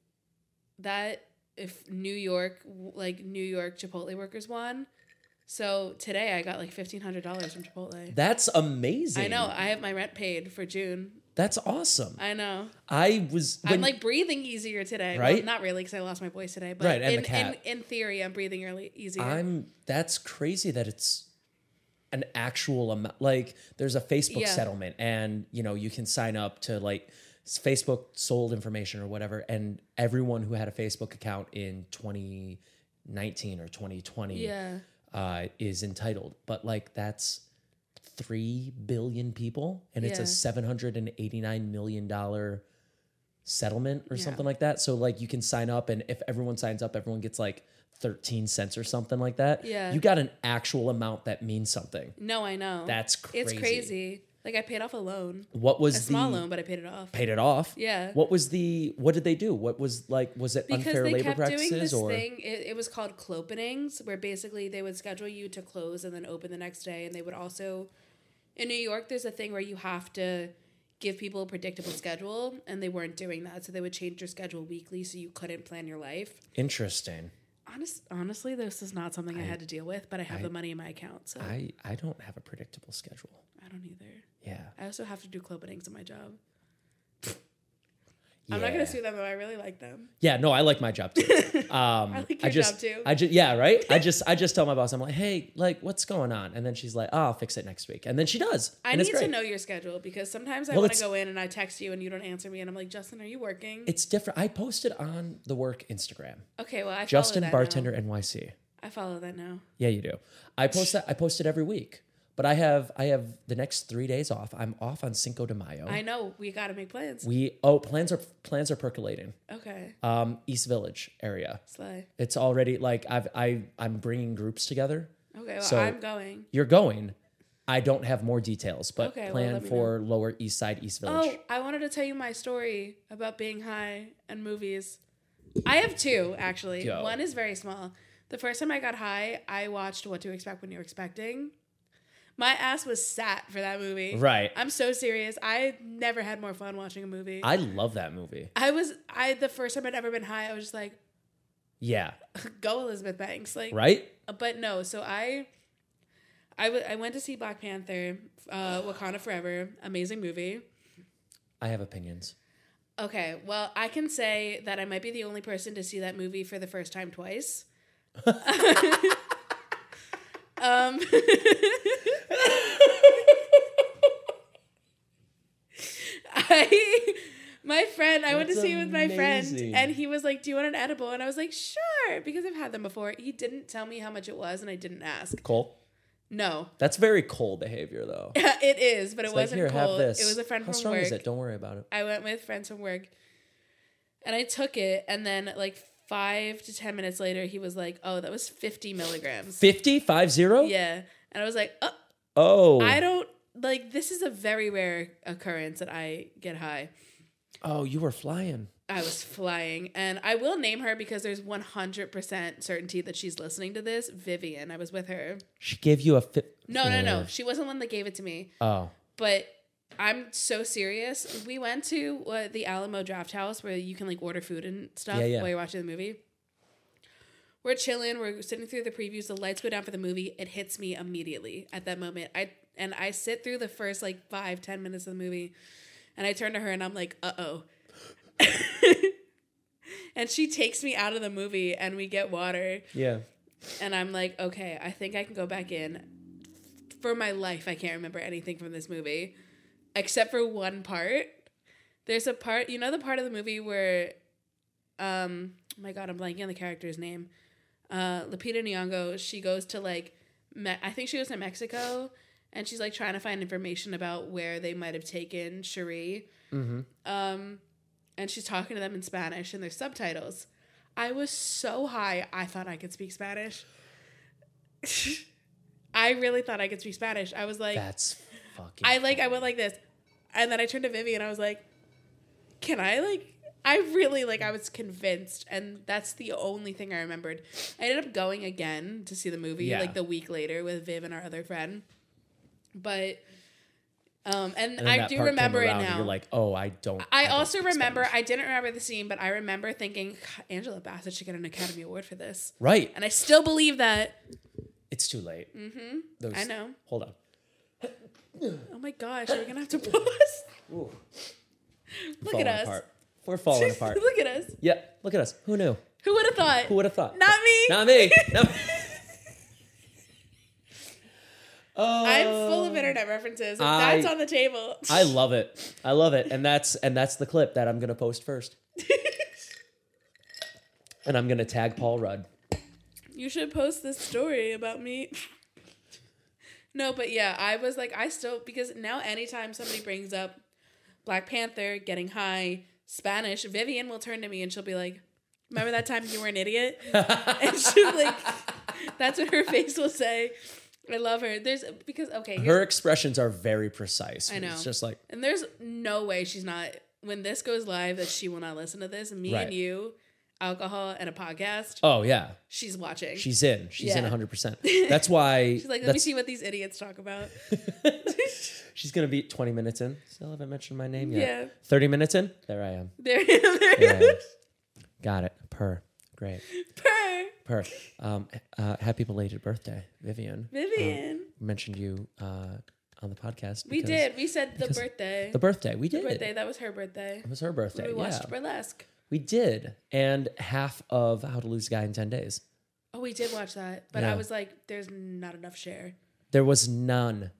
that if New York like New York Chipotle workers won. So today I got like fifteen hundred dollars from Chipotle. That's amazing. I know I have my rent paid for June. That's awesome. I know. I was. I'm like breathing easier today. Well, Right? not really because I lost my voice today. But Right, and in, the cat. In, in theory, I'm breathing early, easier. I'm. That's crazy that it's an actual amount. Like, there's a Facebook Yeah. settlement, and you know you can sign up to like Facebook sold information or whatever, and everyone who had a Facebook account in 2019 or 2020 yeah. Uh, is entitled. But like that's three billion people, and it's Yeah. a seven hundred and eighty nine million dollar settlement or Yeah. something like that. So like you can sign up, and if everyone signs up, everyone gets like thirteen cents or something like that. Yeah. you got an actual amount that means something. No, I know. That's crazy. It's crazy. Like I paid off a loan, What was a small the loan, but I paid it off. paid it off? Yeah. What was the what did they do? What was like was it because unfair they labor kept practices doing this or thing it, it was called clopenings where basically they would schedule you to close and then open the next day and they would also in new york there's a thing where you have to give people a predictable schedule and they weren't doing that so they would change your schedule weekly so you couldn't plan your life interesting? Honest, honestly this is not something i, had to deal with but i have the money in my account so I, I I don't have a predictable schedule. I don't either Yeah. i also have to do clopenings in my job i'm not gonna sue them though i really like them Yeah, no, I like my job too. Um, I like your just, job too. I just, yeah, right. I just, I just tell my boss, I'm like, hey, like, what's going on? And then she's like, oh, I'll fix it next week, and then she does. I need to know your schedule because sometimes I Well, want to go in and I text you and you don't answer me and I'm like, Justin, are you working? It's different. I posted on the work Instagram, okay, well I Justin follow that Bartender Now. NYC. I follow that now. Yeah, you do. I post that. I post it every week. But I have, I have the next three days off. I'm off on Cinco de Mayo. I know we got to make plans. we oh plans are plans are percolating. okay, Um, East Village area. slay. It's already like I've I I'm bringing groups together. Okay, well So- I'm going. You're going. I don't have more details, but Okay, plan me for Lower East Side, East Village. Oh, I wanted to tell you my story about being high and movies. I have two actually. Go. One is very small. The first time I got high, I watched What to Expect When You're Expecting. My ass was sat for that movie. Right. I'm so serious. I never had more fun watching a movie. I love that movie. I was I the first time I'd ever been high, I was just like, Yeah. go Elizabeth Banks. Like Right? but no, so I I, w- I went to see Black Panther, uh, Wakanda Forever, amazing movie. I have opinions. Okay, well, I can say that I might be the only person to see that movie for the first time twice. um, I, my friend, I went to see it with my friend, and he was like, "Do you want an edible?" And I was like, "Sure," because I've had them before. He didn't tell me how much it was, and I didn't ask. Cole? No, That's very Cole behavior though. it is, but it It's like, wasn't here, cold. It was a friend How from strong work. is it? Don't worry about it. I went with friends from work and I took it. And then, like, five to 10 minutes later, he was like, Oh, that was 50 milligrams. 50? Five zero? Yeah. And I was like, Oh, Oh. I don't like this is a very rare occurrence that I get high. oh, you were flying. I was flying. And I will name her because there's 100% certainty that she's listening to this. Vivian. I was with her. She gave you a fit. No, no, no. Uh. She wasn't the one that gave it to me. Oh. But I'm so serious. We went to uh, the Alamo Drafthouse where you can like order food and stuff Yeah, yeah. while you're watching the movie. We're chilling. We're sitting through the previews. The lights go down for the movie. It hits me immediately at that moment. I and I sit through the first like five ten minutes of the movie, and I turn to her and I'm like, "Uh oh." and she takes me out of the movie, and we get water. Yeah. And I'm like, okay, I think I can go back in. For my life, I can't remember anything from this movie except for one part. There's a part, you know, the part of the movie where, um, oh my God, I'm blanking on the character's name. Uh, Lupita Nyong'o, she goes to like, Me- I think she goes to Mexico, and she's like trying to find information about where they might have taken Shuri. Um, and she's talking to them in Spanish, and there's subtitles. I was so high, I thought I could speak Spanish. I really thought I could speak Spanish. I was like, That's fucking. I like, I went like this, and then I turned to Vivi and I was like, "Can I like?" I really like. I was convinced, and that's the only thing I remembered. I ended up going again to see the movie Yeah. like the week later with Viv and our other friend, but um, and, And I do remember it now. You're like, oh, I don't. I, don't also remember. Spanish. I didn't remember the scene, but I remember thinking Angela Bassett should get an Academy Award for this, right. and I still believe that. It's too late. Mm-hmm. I know. Hold on. Oh my gosh, are we gonna have to pause? Ooh. Look falling at us. apart. We're falling apart. Look at us. Yeah, look at us. Who knew? Who would have thought? Who would have thought? Not me. Not me. Not me. Oh, I'm full of um, internet references. I- that's on the table. I love it. I love it, and that's and that's the clip that I'm gonna post first. and I'm gonna tag Paul Rudd. you should post this story about me. No, but yeah, I was like, I still because now anytime somebody brings up Black Panther, getting high, Spanish, Vivian will turn to me and she'll be like, "Remember that time you were an idiot?" and she'll like, that's what her face will say. I love her. There's because okay, Her expressions are very precise. I know. It's just like and there's no way she's not when this goes live that she will not listen to this. Me Right. and you, alcohol and a podcast. oh yeah, She's watching. she's in. She's in Yeah. 100%. That's why She's like, let me see what these idiots talk about. she's going to be 20 minutes in. Still haven't mentioned my name yet. Yeah. 30 minutes in. There I am. There, I there. There I am. Got it. Per. Great. Purr. Per. Um, uh, happy belated birthday, Vivian. Vivian. Mentioned you uh, on the podcast. we because- did. We said the birthday. The birthday. We did. The birthday. That was her birthday. It was her birthday. We watched yeah. Burlesque. We did. And half of How to Lose a Guy in 10 Days. Oh, we did watch that, but Yeah. I was like, "There's not enough Cher." There was none.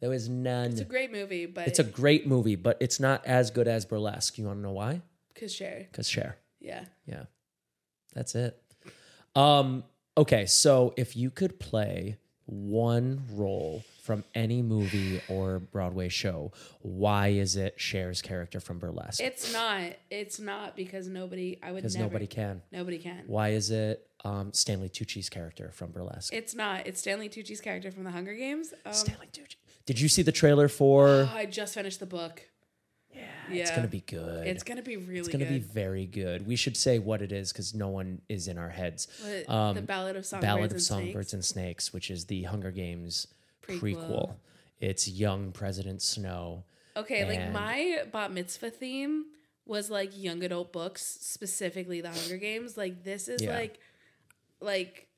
There was none. It's a great movie, but It's a great movie, but it's not as good as Burlesque. You want to know why? because Cher, Because Cher. yeah. Yeah. That's it. Um, okay, so if you could play one role from any movie or Broadway show, why is it Cher's character from Burlesque? It's not. It's not because nobody. I would Because never. nobody can. Nobody can. Why is it um, Stanley Tucci's character from Burlesque? It's not. It's Stanley Tucci's character from The Hunger Games. Um, Stanley Tucci. Did you see the trailer for? oh, I just finished the book. yeah, yeah. it's gonna be good. It's gonna be really It's gonna good. be very good. We should say what it is because no one is in our heads. What, Um, the Ballad of Songbirds Ballad of and Songbirds Snakes? and Snakes, which is the Hunger Games prequel. Prequel. It's young President Snow. Okay, like my bat mitzvah theme was like young adult books, specifically The Hunger Games. Like this is Yeah. like, like,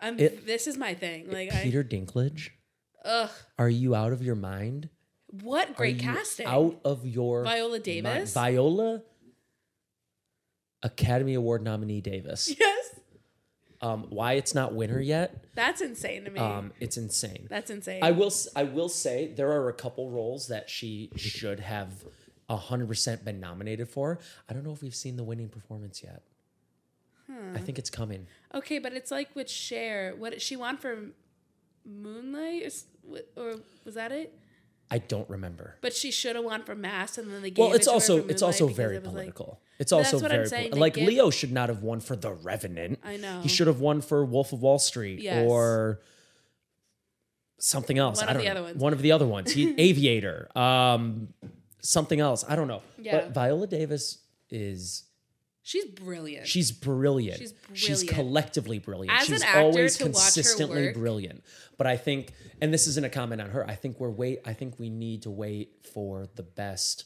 I'm. It- this is my thing. Like I. Peter Dinklage. Ugh. Are you out of your mind? What great Are you casting. Out of your Viola mind? Davis. Viola Academy Award nominee Davis. yes. Um, why it's not winner yet? That's insane to me. Um, it's insane. That's insane. I will. I will say there are a couple roles that she should have hundred percent been nominated for. I don't know if we've seen the winning performance yet. I think it's coming. Okay, but it's like with Cher. What she won for Moonlight, or, or was that it? I don't remember. But she should have won for Mask, and then they gave Well, it's also it's also very it was, like- political. it's also that's what I'm very saying, poli- like give- Leo should not have won for The Revenant. I know. He should have won for Wolf of Wall Street Yes. or something else. One I don't the know. other ones. One of the other ones. He, Aviator. Um, something else. I don't know. Yeah. But Viola Davis is She's brilliant. she's brilliant. She's brilliant. She's collectively brilliant. As an she's actor, always to watch her consistently brilliant. But I think, and this isn't a comment on her. I think we're wait. I think we need to wait for the best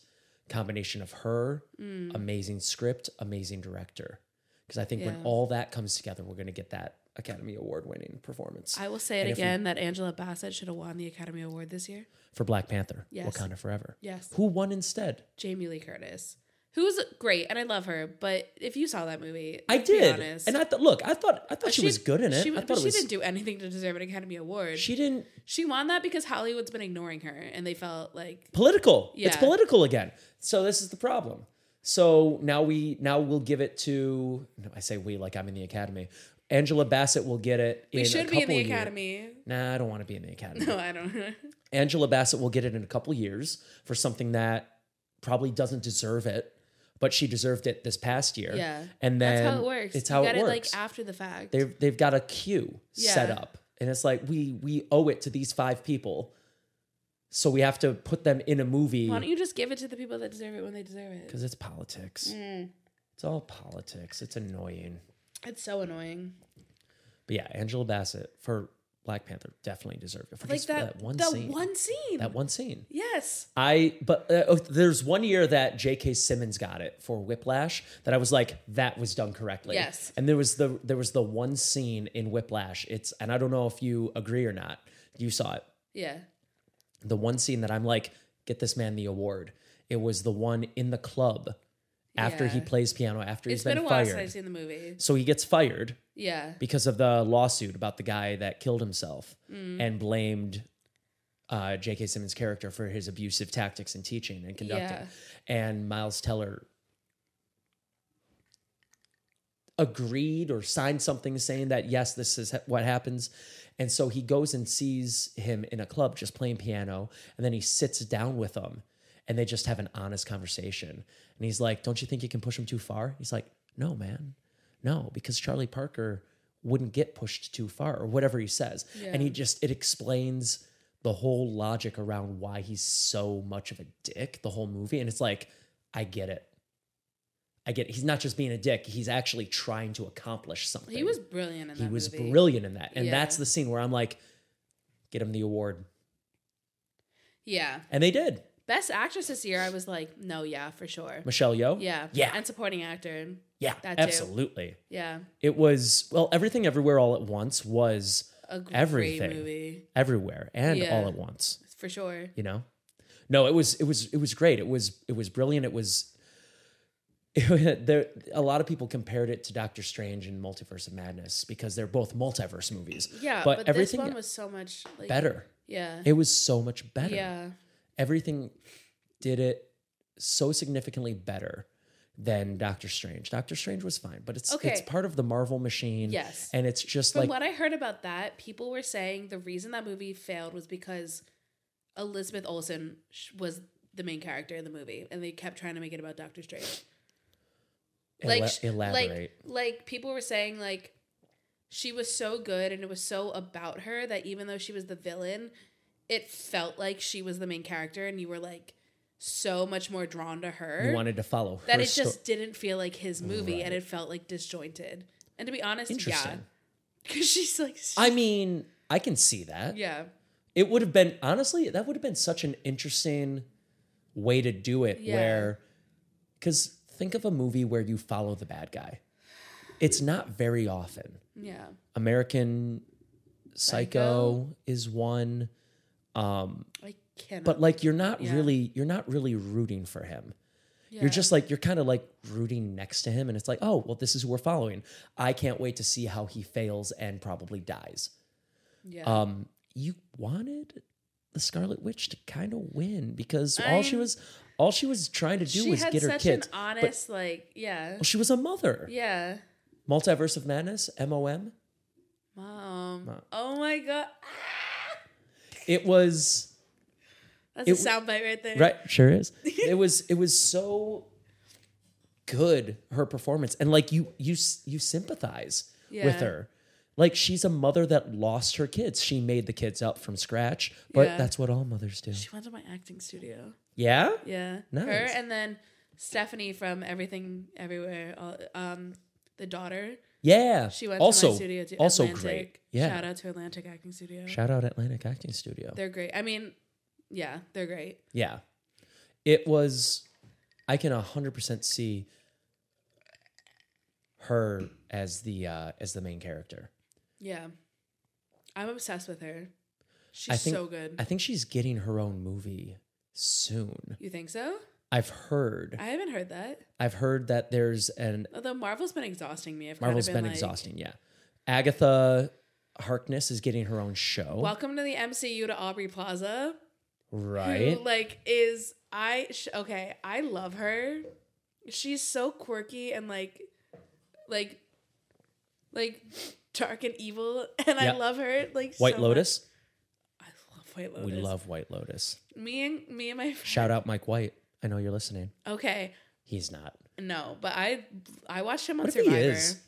combination of her, Mm. amazing script, amazing director. Because I think when all that comes together, we're going to get that Academy Award winning performance I will say it And if we- again that Angela Bassett should have won the Academy Award this year. for Black Panther. Yes. Wakanda Forever. Yes. Who won instead? Jamie Lee Curtis, who's great, and I love her. But if you saw that movie, I did, honest, and I thought. Look, I thought. I thought she, was good in it. She, I but thought she was. didn't do anything to deserve an Academy Award. She, she didn't. She won that because Hollywood's been ignoring her, and they felt like political. It's political again. So this is the problem. So now we now we'll give it to no, I say we like I'm in the academy. Angela Bassett will get it. we in should a be in the Academy. Nah, I don't want to be in the academy. No, I don't. Angela Bassett will get it in a couple years for something that probably doesn't deserve it, but she deserved it this past year. yeah, and then that's how it works. It's you how it works. like after the fact. they've they've got a queue set up, and it's like we we owe it to these five people, so we have to put them in a movie Why don't you just give it to the people that deserve it when they deserve it? because it's politics. Mm. It's all politics. It's annoying. It's so annoying. But yeah, Angela Bassett for Black Panther definitely deserved it for Like just that, that one the scene. one scene. that one scene. yes. I but uh, oh, there's one year that J.K. Simmons got it for Whiplash that I was like that was done correctly. Yes. And there was the there was the one scene in Whiplash. It's and I don't know if you agree or not. You saw it. Yeah. The one scene that I'm like get this man the award. It was the one in the club after he plays piano after It's he's been, been a while fired. since I've seen the movie. so he gets fired Yeah. because of the lawsuit about the guy that killed himself Mm. and blamed uh, J.K. Simmons' character for his abusive tactics in teaching and conducting. Yeah. And Miles Teller agreed or signed something saying that, yes, this is what happens. And so he goes and sees him in a club just playing piano. And then he sits down with him and they just have an honest conversation. And he's like, Don't you think you can push him too far? He's like, No, man. No, because Charlie Parker wouldn't get pushed too far or whatever he says. And he just it explains the whole logic around why he's so much of a dick the whole movie and it's like I get it. I get it. He's not just being a dick, he's actually trying to accomplish something. He was brilliant in that he was movie. brilliant in that. And Yeah. that's the scene where I'm like get him the award. Yeah. And they did. Best actress this year, I was like, no, yeah, for sure. Michelle Yeoh? Yeah. Yeah. And supporting actor. Yeah, That too. absolutely. Yeah. It was well, everything everywhere all at once was A great Everything. movie. everywhere and Yeah. all at once. For sure. You know, no, it was it was it was great. It was it was brilliant. It was. there, a lot of people compared it to Doctor Strange and Multiverse of Madness because they're both multiverse movies. Yeah. but, But, everything was so much like, better. Yeah. It was so much better. Yeah. Everything did it so significantly better than Doctor Strange. Doctor Strange was fine, but it's it's part of the Marvel machine. Yes. and it's just From like what I heard about that, people were saying the reason that movie failed was because Elizabeth Olsen was the main character in the movie, and they kept trying to make it about Doctor Strange. Like elaborate. like like people were saying like she was so good and it was so about her that even though she was the villain it felt like she was the main character and you were like so much more drawn to her you wanted to follow her. that it sto- just didn't feel like his movie and it felt like disjointed and to be honest yeah because she's like I mean, I can see that. yeah It would have been honestly, that would have been such an interesting way to do it Yeah. where cuz think of a movie where you follow the bad guy. It's not very often. yeah American Psycho, is one, i cannot but like you're not Yeah. really you're not really rooting for him. yeah. You're just like you're kind of like rooting next to him and it's like, "Oh, well this is who we're following. I can't wait to see how he fails and probably dies." yeah um you wanted the scarlet witch to kind of win because all she was all she was trying to do was get her such kids an honest like yeah well, she was a mother yeah multiverse of madness mom mom Mom. oh my god it was that's It- a soundbite right there. Right sure is. It was it was so good her performance. And like you you you sympathize with her. Like she's a mother that lost her kids. She made the kids up from scratch but Yeah. that's what all mothers do. She went to my acting studio. yeah? Yeah. Her and then Stephanie from Everything Everywhere, um, the daughter. Yeah She went also to my studio too. also Atlantic. great yeah Shout out to Atlantic Acting Studio. Shout out Atlantic Acting Studio. They're great. I mean, yeah, they're great. Yeah. It was I can 100% see her as the uh as the main character. Yeah. I'm obsessed with her. She's I think so good. I think she's getting her own movie soon. you think so? I've heard. I haven't heard that. I've heard that there's an Although Marvel's been exhausting me. I've Marvel's been, been, like, exhausting, yeah. Agatha Harkness is getting her own show. Welcome to the MCU to Aubrey Plaza. right? who like is I sh- okay, I love her. She's so quirky and like like like dark and evil and I love her like White so Lotus. much. I love White Lotus. We love White Lotus. me and me and my friend. Shout out Mike White. I know you're listening. Okay, He's not. no, but I I watched him on What Survivor. he is?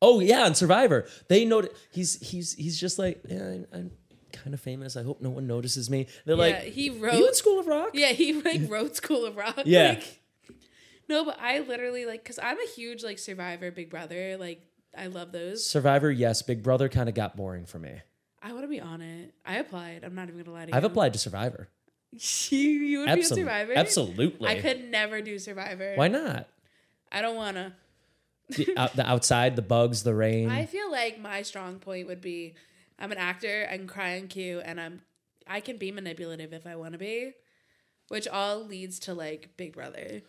Oh yeah, on Survivor, they know he's he's he's just like yeah, I'm, I'm kind of famous. I hope no one notices me. They're Yeah, like, he Are you wrote in School of Rock? Yeah, he like wrote School of Rock. Yeah. Like, no, but I literally like because I'm a huge like Survivor, Big Brother. Like I love those. Survivor, yes. Big Brother kind of got boring for me. I want to be on it. I applied. I'm not even gonna lie to you. I've applied to Survivor. You, you would Absol- be a Survivor. Absolutely. I could never do Survivor. Why not? I don't wanna. The, out, the outside, the bugs, the rain. I feel like my strong point would be I'm an actor. I can cry on cue, and I'm I can be manipulative if I want to be, which all leads to like Big Brother.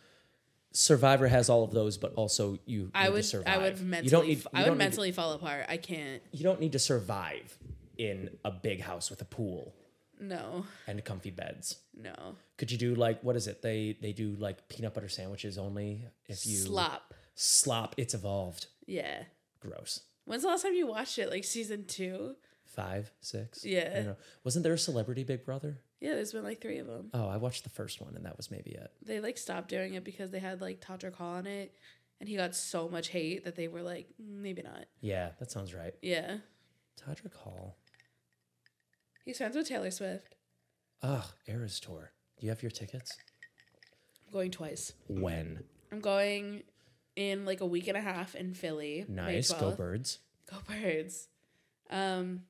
Survivor has all of those, but also you. I need to would survive. I would mentally You don't need. You I would mentally fall apart. I can't. You don't need to survive in a big house with a pool No, and comfy beds. no. Could you do like what is it? They they do like peanut butter sandwiches only if you Slop. slop. It's evolved. Yeah. Gross. When's the last time you watched it? Like season two? Five, six. Yeah. I don't know. Wasn't there a celebrity Big Brother? Yeah, there's been like three of them. Oh, I watched the first one and that was maybe it. They like stopped doing it because they had like Todrick Hall on it, and he got so much hate that they were like, "Mm, maybe not. Yeah, that sounds right. Yeah. Todrick Hall. He's friends with Taylor Swift. Ugh, Eras Tour. Do you have your tickets? I'm going twice. When? I'm going in like a week and a half in Philly. Nice. Go birds. Go birds. Um,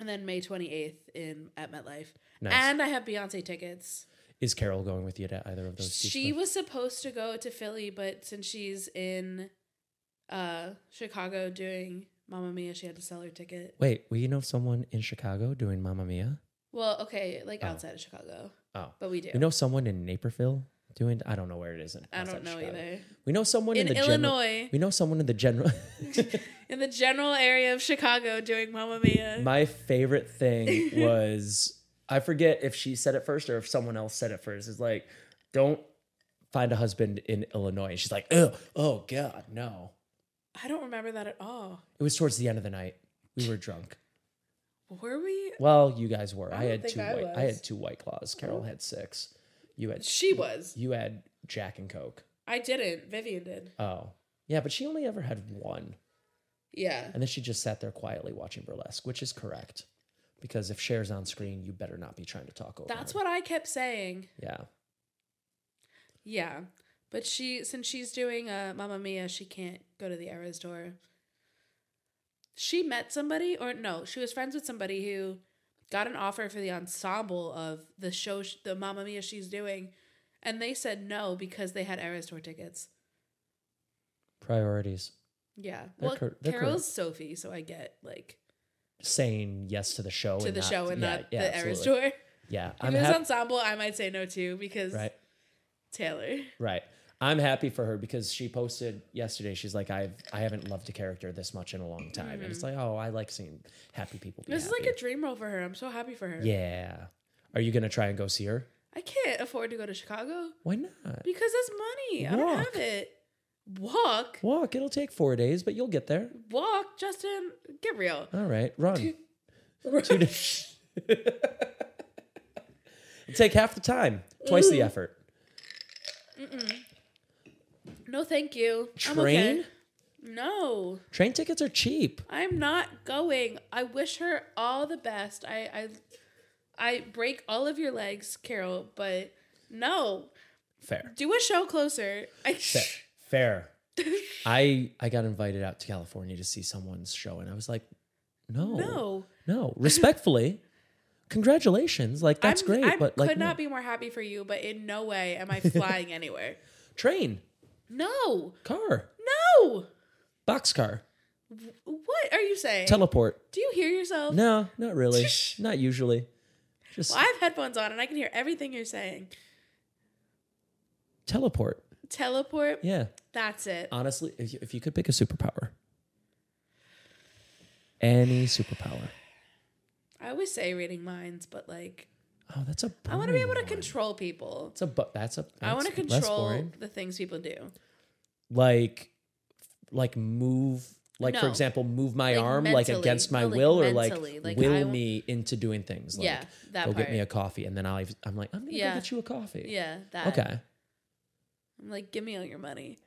and then May 28th in at MetLife. Nice. And I have Beyonce tickets. Is Carol going with you to either of those? She was supposed to go to Philly, but since she's in uh Chicago doing Mamma Mia, she had to sell her ticket. Wait, we know someone in Chicago doing Mamma Mia? Well, okay, like Oh. outside of Chicago, Oh. but we do. We know someone in Naperville doing I don't know where it is. In, I don't know Chicago. either. We know someone in, In the general Illinois, We know someone in the general in the general area of Chicago, doing Mamma Mia. My favorite thing was I forget if she said it first or if someone else said it first. It's like, don't find a husband in Illinois. And she's like, oh, oh God, no. I don't remember that at all. It was towards the end of the night. We were drunk. Were we? Well, you guys were. I, don't had two I white. I was. Had two white claws. Carol had six. You had She was. you had Jack and Coke. I didn't. Vivian did. Oh. Yeah, but she only ever had one. Yeah. And then she just sat there quietly watching burlesque, which is correct. Because if Cher's on screen, you better not be trying to talk over That's her. what I kept saying. Yeah. Yeah. But she, since she's doing uh, Mamma Mia, she can't go to the Eras tour. She met somebody, or no, she was friends with somebody who got an offer for the ensemble of the show, the Mamma Mia she's doing, and they said no because they had Eras tour tickets. Priorities. Yeah. They're well, cor- Carol's Sophie, so I get like saying yes to the show to and the not- show and yeah, not yeah, the Eras tour. Yeah, If I'm it was ensemble, I might say no too because Right, Taylor. right. I'm happy for her because she posted yesterday. She's like, I've I haven't loved a character this much in a long time, and it's like, oh, I like seeing happy people. Be Mm-hmm. This is like a dream role for her. I'm so happy for her. yeah. Are you gonna try and go see her? I can't afford to go to Chicago Why not? because it's money. I don't have it. Walk, Walk. It'll take four days, but you'll get there. walk, Justin. Get real. All right, run. Two days. It'll take half the time, twice the effort. No, thank you. I'm Train. okay. No, Train tickets are cheap. I'm not going. I wish her all the best. I I I break all of your legs, Carol, but no. Fair. Do a show closer. I Fair. Fair. I I got invited out to California to see someone's show, and I was like, no, no. no. Respectfully, congratulations. Like that's I'm, great, I but like could no. not be more happy for you, but in no way am I flying anywhere. train, No. car, No. boxcar, What are you saying? teleport. Do you hear yourself? No, not really. not usually. Just Well, I have headphones on and I can hear everything you're saying. teleport. Teleport. Yeah. That's it. Honestly, if you, if you could pick a superpower, any superpower. I always say reading minds, but like Oh, that's a. I want to be able to control people. It's a but that's a. I want to control the things people do. like like move like for example move my Like arm like mentally. against my No, like will or like, mentally. Like, will I me into doing things like Yeah, that go get me a coffee and then I'll, i'm like i'm gonna Yeah. go get you a coffee Yeah, that. okay I'm like, give me all your money.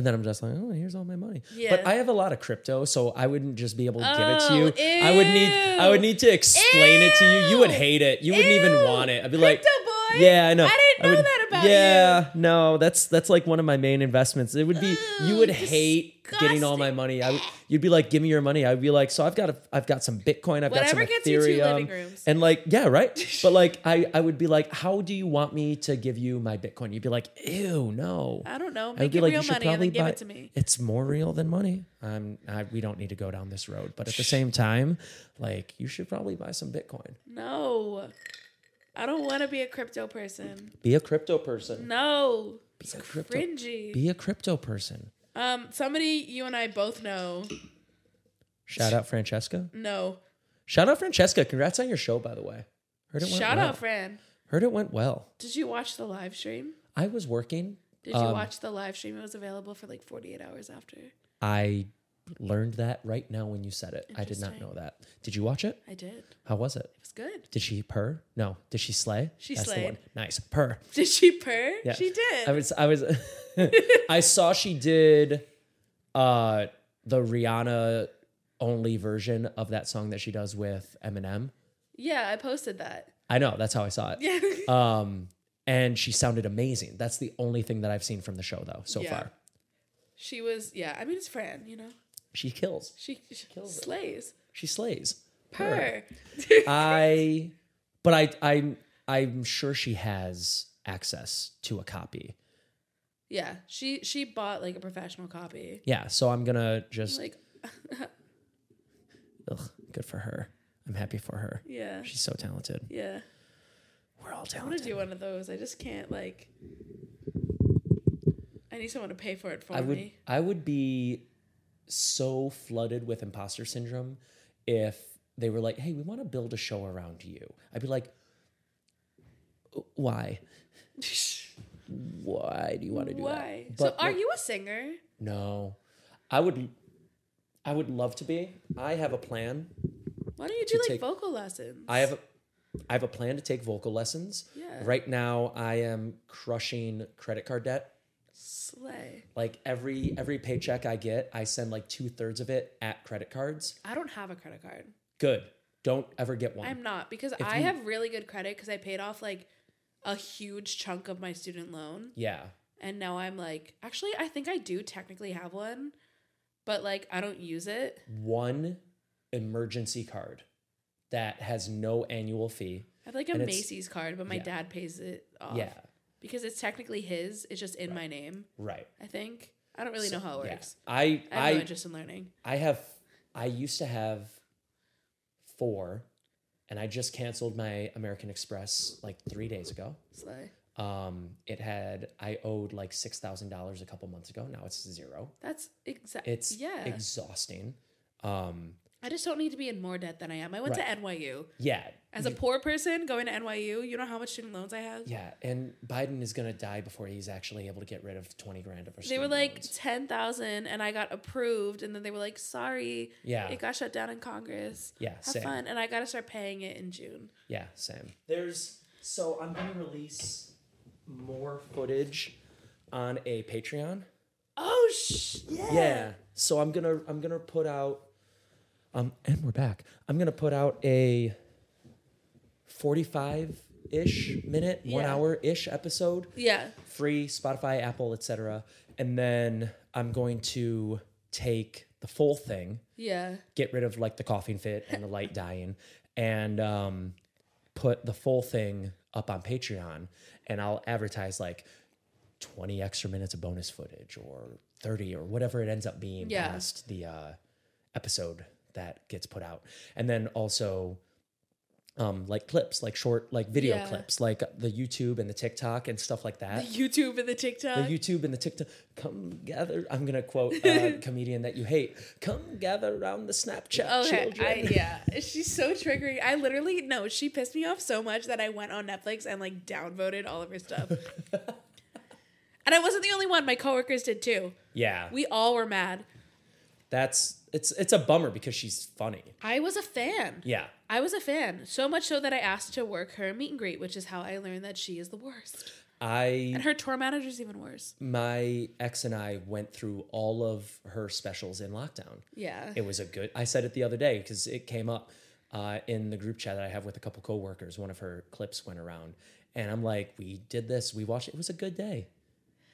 And then i'm just like oh here's all my money. Yeah. but i have a lot of crypto so i wouldn't just be able to give it to Oh, you. I would need i would need to explain it to you. You would hate it. You wouldn't even want it. I'd be like Crypto boy. Yeah, I know. I didn't know would- that about you. yeah, no, that's that's like one of my main investments. It would be you would Ugh, hate getting all my money. I would, you'd be like, give me your money. I'd be like, so I've got a, I've got some Bitcoin. I've Whatever got gets some you two Ethereum, living rooms. and like, yeah, right. But like, I I would be like, how do you want me to give you my Bitcoin? You'd be like, ew, no. I don't know. I would be like, real you should probably then give buy. it to me. It's more real than money. Um, I, we don't need to go down this road, but at the same time, like, you should probably buy some Bitcoin. No. I don't want to be a crypto person. Be a crypto person. No. Be It's a crypto. cringy. Be a crypto person. Um, somebody you and I both know. Shout out Francesca. No. Shout out Francesca. Congrats on your show, by the way. Heard it went Shout well. out, Fran. Heard it went well. Did you watch the live stream? I was working. Did you Um, watch the live stream? It was available for like 48 hours after. I learned that right now when you said it. I did not know that. Did you watch it? I did. How was it? It was good. Did she purr? No. Did she slay? She That's the slayed. one. Nice. Purr. Did she purr? Yeah. She did. I was I was I saw she did uh the Rihanna only version of that song that she does with Eminem. yeah, I posted that. I know, that's how I saw it. Yeah. Um and she sounded amazing. That's the only thing that I've seen from the show though so Yeah. far. she was. Yeah. I mean, it's Fran. You know, She kills. she, she Kills it. slays. She slays. Purr. I but I I'm I'm sure she has access to a copy. yeah. She she bought like a professional copy. Yeah, so I'm gonna just Like, ugh, good for her. I'm happy for her. yeah. She's so talented. Yeah. We're all talented. I want to do one of those. I just can't like. I need someone to pay for it for I would me. I would be so flooded with imposter syndrome if they were like, "Hey, we want to build a show around you." I'd be like, "Why? Why do you want to do Why? that?" so, are you a singer? No, I would. I would love to be. I have a plan. Why don't you do like take- vocal lessons? I have a. I have a plan to take vocal lessons. Yeah. Right now, I am crushing credit card debt. Slay. Like every every paycheck I get, I send like two thirds of it at credit cards. I don't have a credit card. Good. Don't ever get one. I'm not because I you- have really good credit because I paid off like a huge chunk of my student loan. yeah. And now I'm like, actually, I think I do technically have one, but like I don't use it. One emergency card that has no annual fee. I have like a And it's- Macy's card, but my yeah. dad pays it off. Yeah. Because it's technically his. It's just in my name, Right. I think. I don't really know how it Yeah. works. I I have no interest in learning. I have I used to have four and I just canceled my American Express like 3 days ago. Slay. Um it had I owed like $6,000 a couple months ago. Now it's zero. That's exactly. It's yeah. exhausting. Um I just don't need to be in more debt than I am. I went to NYU. yeah. As a poor person going to NYU, you know how much student loans I have? Yeah, and Biden is going to die before he's actually able to get rid of 20 grand of our They were like loans. 10,000 and I got approved and then they were like, "Sorry, Yeah. it got shut down in Congress." Yeah, Have same. fun and I got to start paying it in June. Yeah, same. There's so I'm gonna release more footage on a Patreon. Oh sh- yeah. Yeah. So I'm gonna I'm gonna put out um and we're back. I'm gonna put out a 45 ish minute, one Yeah. hour ish episode. Yeah. Free Spotify, Apple, etc. And then I'm going to take the full thing Yeah. get rid of like the coughing fit and the light dying and um, put the full thing up on Patreon and I'll advertise like 20 extra minutes of bonus footage or 30 or whatever it ends up being Yeah. past the uh, episode that gets put out. And then also um, like clips, like short, like video Yeah. clips, like the YouTube and the TikTok and stuff like that. The YouTube and the TikTok. The YouTube and the TikTok, come gather. I'm gonna quote a comedian that you hate. Come gather around the Snapchat Okay, children. I, yeah, she's so triggering. I literally no, she pissed me off so much that I went on Netflix and like downvoted all of her stuff. and I wasn't the only one; my coworkers did too. yeah, We all were mad. That's it's it's a bummer because she's funny. I was a fan. Yeah, I was a fan, so much so that I asked to work her meet and greet, which is how I learned that she is the worst, I and her tour manager's even worse. my ex and I went through all of her specials in lockdown. Yeah, It was a good. I said it the other day because it came up uh, in the group chat that I have with a couple coworkers. One of her clips went around, and I'm like, "We did this. We watched. It was a good day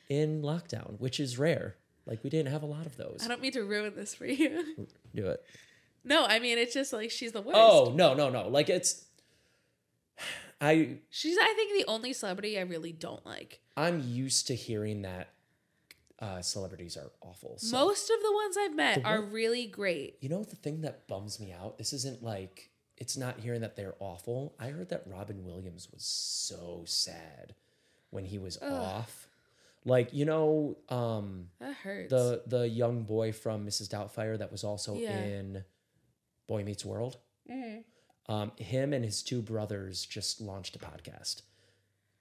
in lockdown, which is rare. Like we didn't have a lot of those. I don't mean to ruin this for you. Do it. no, I mean it's just like she's the worst. Oh no no no! Like it's. I she's I think the only celebrity I really don't like. I'm used to hearing that uh, celebrities are awful. So, Most of the ones I've met The are really great. you know the thing that bums me out. This isn't like it's not hearing that they're awful. I heard that Robin Williams was so sad when he was off. Like you know, um, That hurts. the the young boy from Mrs. Doubtfire that was also Yeah. in Boy Meets World. Mhm. Um, him and his two brothers just launched a podcast,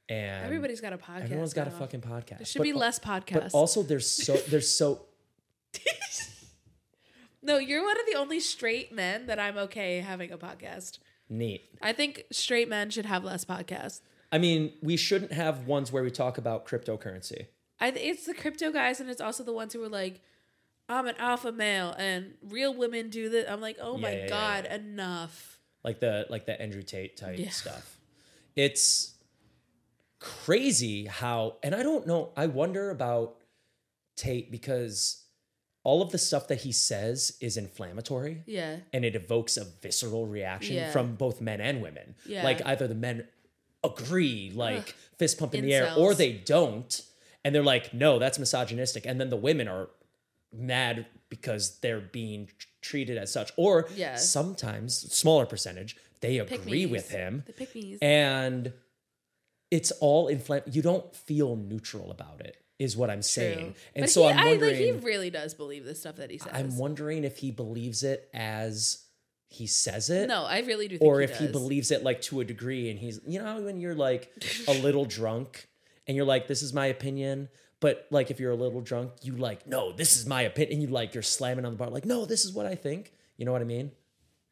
and Everybody's got a podcast. everyone's got a fucking podcast. There should But be less But podcasts. also, there's so there's so No, you're one of the only straight men that I'm okay having a podcast. Neat. I think straight men should have less podcasts. I mean, we shouldn't have ones where we talk about cryptocurrency. I th- it's the crypto guys and it's also the ones who are like, I'm an alpha male and real women do this. I'm like, oh Yeah, my yeah, yeah, god, enough. like the like the Andrew Tate type Yeah. stuff. It's crazy how, and I don't know. I wonder about Tate because all of the stuff that he says is inflammatory Yeah, and it evokes a visceral reaction Yeah. from both men and women. Yeah. Like either the men agree, like fist pump in the air, or they don't, and they're like, no, that's misogynistic, and then the women are mad because they're being tr- treated as such, or Yeah. sometimes smaller percentage they agree with him, the and it's all inflamed. You don't feel neutral about it, is what I'm saying, and but so he, I'm I, wondering. like, he really does believe the stuff that he says. I'm wondering if he believes it as he says it no, I really do think or he if he believes it like to a degree and he's you know when you're like a little drunk and you're like this is my opinion but like if you're a little drunk you like no this is my opinion and you like you're slamming on the bar like no this is what i think you know what i mean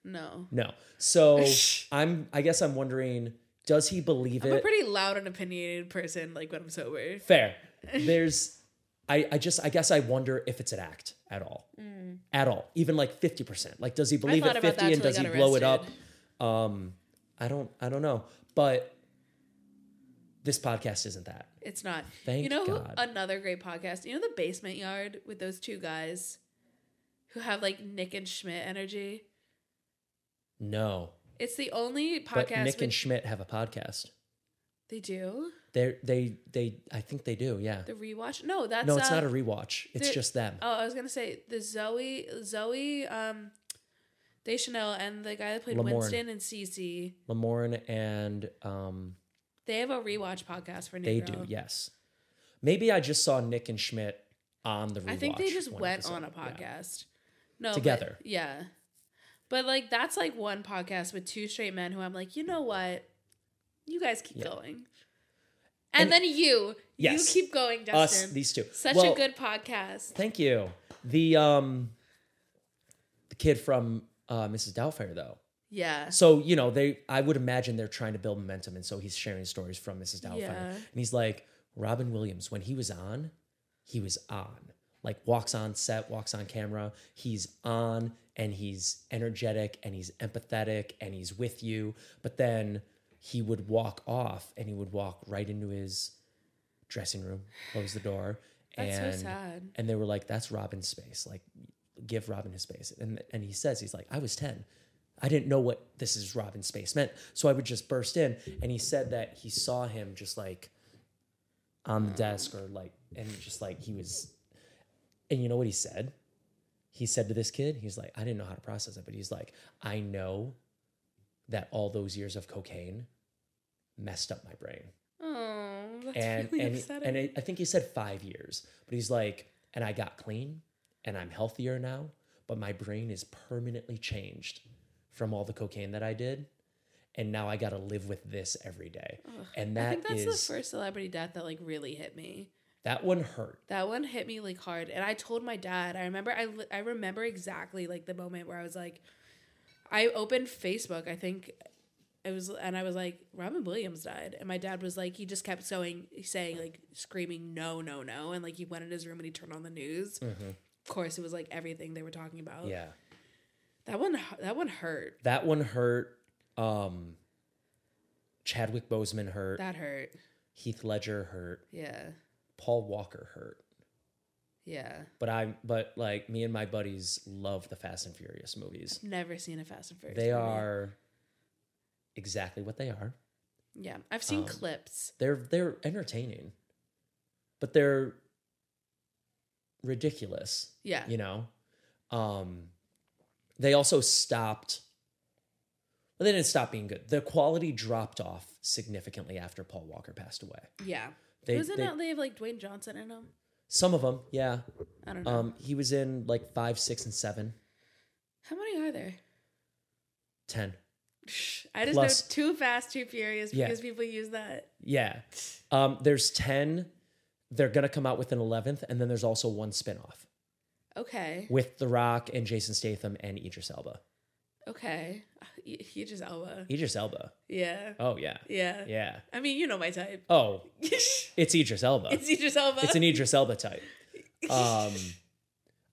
No. no so i'm i guess i'm wondering does he believe it? I'm a pretty loud and opinionated person, like when I'm sober. fair there's I, I just I guess I wonder if it's an act at all. At all. Even like 50%. Like does he believe Mm. it 50 and does he got blow it up? Um I don't I don't know. But this podcast isn't that. It's not. Thank you know God. another great podcast? You know the basement yard with those two guys who have like Nick and Schmidt energy? No. It's the only But podcast Nick with, and Schmidt have a podcast. they do. They they they I think they do, yeah. The rewatch? No, that's no, it's uh, not a rewatch. It's just them. Oh, I was gonna say the Zooey Zooey um Deschanel and the guy that played Lamorne. Winston and Cece. Lamorne and um They have a rewatch podcast for New they Girl. do, yes. Maybe I just saw Nick and Schmidt on the rewatch. I think they just went episode. on a Yeah. podcast. No, but- Together. yeah. But like that's like one podcast with two straight men who I'm like, you know what? You guys keep Yeah. going. And, And- then you, Yes. you keep going, Us, these two. Such Well, a good podcast. Thank you. The um the kid from uh Mrs. Doubtfire though. Yeah. So, you know, they I would imagine they're trying to build momentum and so he's sharing stories from Mrs. Doubtfire. Yeah. And he's like, Robin Williams, when he was on, he was on. Like walks on set, walks on camera, he's on and he's energetic and he's empathetic and he's with you. But then he would walk off and he would walk right into his dressing room, close the door. And so sad. and they were like, "That's Robin's space. Like, give Robin his space." And and he says, "He's like, I was ten. I didn't know what this is Robin space meant, so I would just burst in." And he said that he saw him just like on the desk or like, and just like he was. And you know what he said? He said to this kid, he's like, I didn't know how to process it, but he's like, I know that all those years of cocaine messed up my brain Oh, that's and really and upsetting. and it, I think he said five years, but he's like, and I got clean, and I'm healthier now, but my brain is permanently changed from all the cocaine that I did, and now I got to live with this every day, and I that think that's is the first celebrity death that like really hit me. that one hurt. That one hit me like hard, and I told my dad. I remember. I I remember exactly like the moment where I was like, I opened Facebook. I think it was, and I was like, Robin Williams died, and my dad was like, he just kept going, saying like screaming, no, no, no, and like he went in his room and he turned on the news. Of course, it was like everything they were talking about. Mm-hmm. Yeah, that one. That one hurt. that one hurt. Um, Chadwick Boseman hurt. That hurt. Heath Ledger hurt. Yeah. Paul Walker hurt. Yeah. But I, but like me and my buddies love the Fast and Furious movies. Never seen a Fast and Furious. They movie. are exactly what they are. Yeah, I've seen um, clips. They're they're entertaining, but they're ridiculous. Yeah. You know, um, they also stopped. Well, they didn't stop being good. The quality dropped off significantly after Paul Walker passed away. Yeah. They, Wasn't they- it they have like Dwayne Johnson in them? some of them, yeah. I don't know. Um, he was in like five, six, and seven, How many are there? ten. I just Plus- know Too Fast, Too Furious Yeah. because people use that. Yeah. Um, there's ten. They're gonna come out with an eleventh, and then there's also one spinoff. Okay. with The Rock and Jason Statham and Idris Elba. Okay. He Elba. Idris Elba. Yeah. Oh yeah, Yeah. yeah. I mean, you know my type. Oh, it's Idris Elba. It's, Idris Elba. It's an Idris Elba type. Um,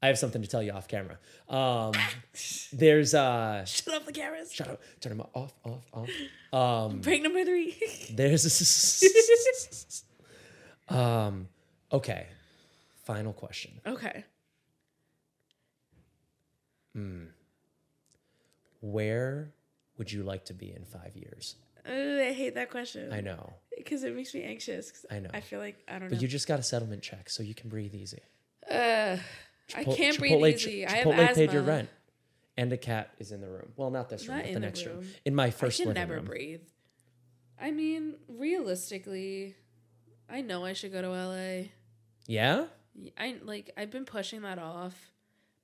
I have something to tell you off camera. Um, there's uh, Shut off the cameras. shut up, turn them off, off, off. Um, Break number three. there's a um, okay. Final question. okay. Where would you like to be in five years? Uh, I hate that question. I know, Because it makes me anxious. I know. I feel like I don't know. but know. you just got a settlement check, so you can breathe easy. uh, I can't breathe Chipotle- easy. I Chipotle have asthma. paid your rent, and a cat is in the room. Well, not this room, Not but the next room. room. In my I first can living never room. breathe. I mean, realistically, I know I should go to LA. Yeah, I like I've been pushing that off.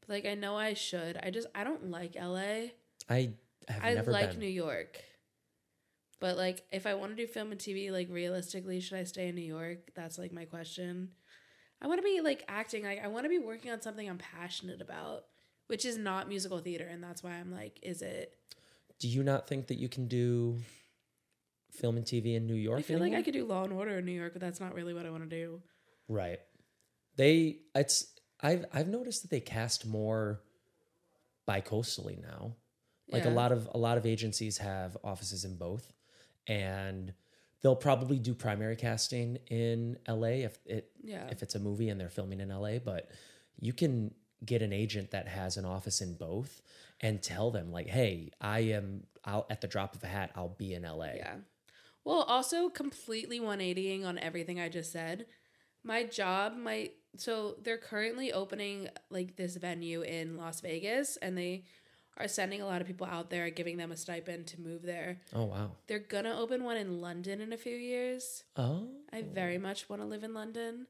Like I know I should. I just I don't like LA. I have I never like been. New York. But like if I want to do film and TV, like realistically, should I stay in New York? That's like my question. I want to be like acting, like I want to be working on something I'm passionate about, which is not musical theater, and that's why I'm like, is it? Do you not think that you can do film and TV in New York? I feel like? I could do Law and Order in New York, but that's not really what I want to do. Right. They it's I've I've noticed that they cast more bi-coastally now. Like a lot of a lot of agencies have offices in both and they'll probably do primary casting in LA if it Yeah. if it's a movie and they're filming in LA, but you can get an agent that has an office in both and tell them like, "Hey, I am I'll at the drop of a hat, I'll be in LA." Yeah. Well, also completely 180ing on everything I just said. My job might so they're currently opening like this venue in Las Vegas and they are sending a lot of people out there giving them a stipend to move there. Oh, wow. They're going to open one in London in a few years. Oh. I very much want to live in London.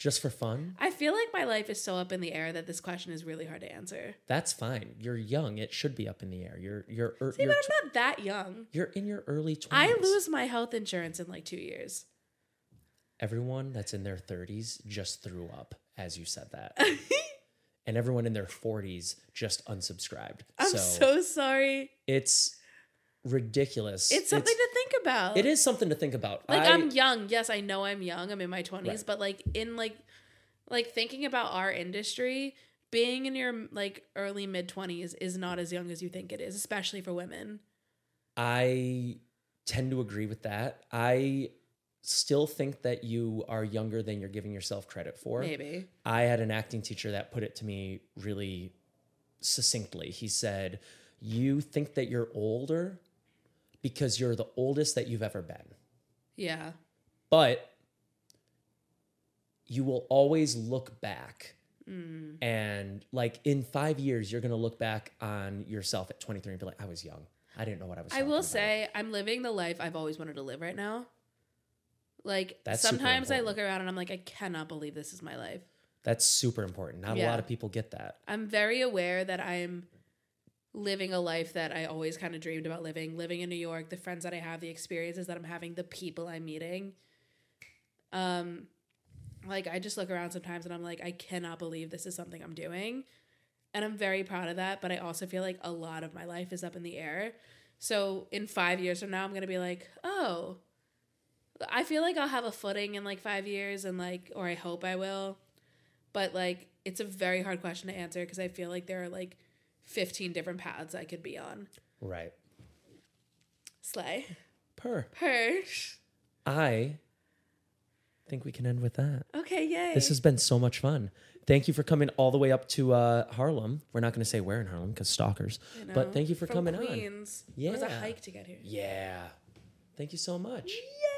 Just for fun? I feel like my life is so up in the air that this question is really hard to answer. That's fine. You're young. It should be up in the air. You're you're er, See, you're, but I'm not that young. you're in your early 20s. I lose my health insurance in like 2 years. Everyone that's in their 30s just threw up as you said that. and everyone in their 40s just unsubscribed. I'm so, so sorry. it's ridiculous. It's something to think about. It is something to think about. Like I, am young. Yes, I know I'm young. I'm in my 20s, Right. but like in like like thinking about our industry, being in your like early mid 20s is not as young as you think it is, especially for women. I tend to agree with that. I still think that you are younger than you're giving yourself credit for. Maybe. I had an acting teacher that put it to me really succinctly. He said, You think that you're older because you're the oldest that you've ever been. Yeah. But you will always look back. Mm. And like in five years, you're going to look back on yourself at 23 and be like, I was young. I didn't know what I was I will about." say I'm living the life I've always wanted to live right now. Like That's sometimes I look around and I'm like I cannot believe this is my life. That's super important. Not a lot of people get that. I'm very aware that I'm living a life that I always kind of dreamed about living, living in New York, the friends that I have, the experiences that I'm having, the people I'm meeting. Um like I just look around sometimes and I'm like I cannot believe this is something I'm doing. And I'm very proud of that, but I also feel like a lot of my life is up in the air. So in 5 years from now I'm going to be like, "Oh, I feel like I'll have a footing in like 5 years and like or I hope I will." But like it's a very hard question to answer because I feel like there are like 15 different paths I could be on. Right. Slay. Per. Per. I think we can end with that. Okay, yay. This has been so much fun. Thank you for coming all the way up to uh, Harlem. We're not going to say where in Harlem because stalkers. But thank you for from coming on. Queens. It was a hike to get here. Yeah. Thank you so much. Yay.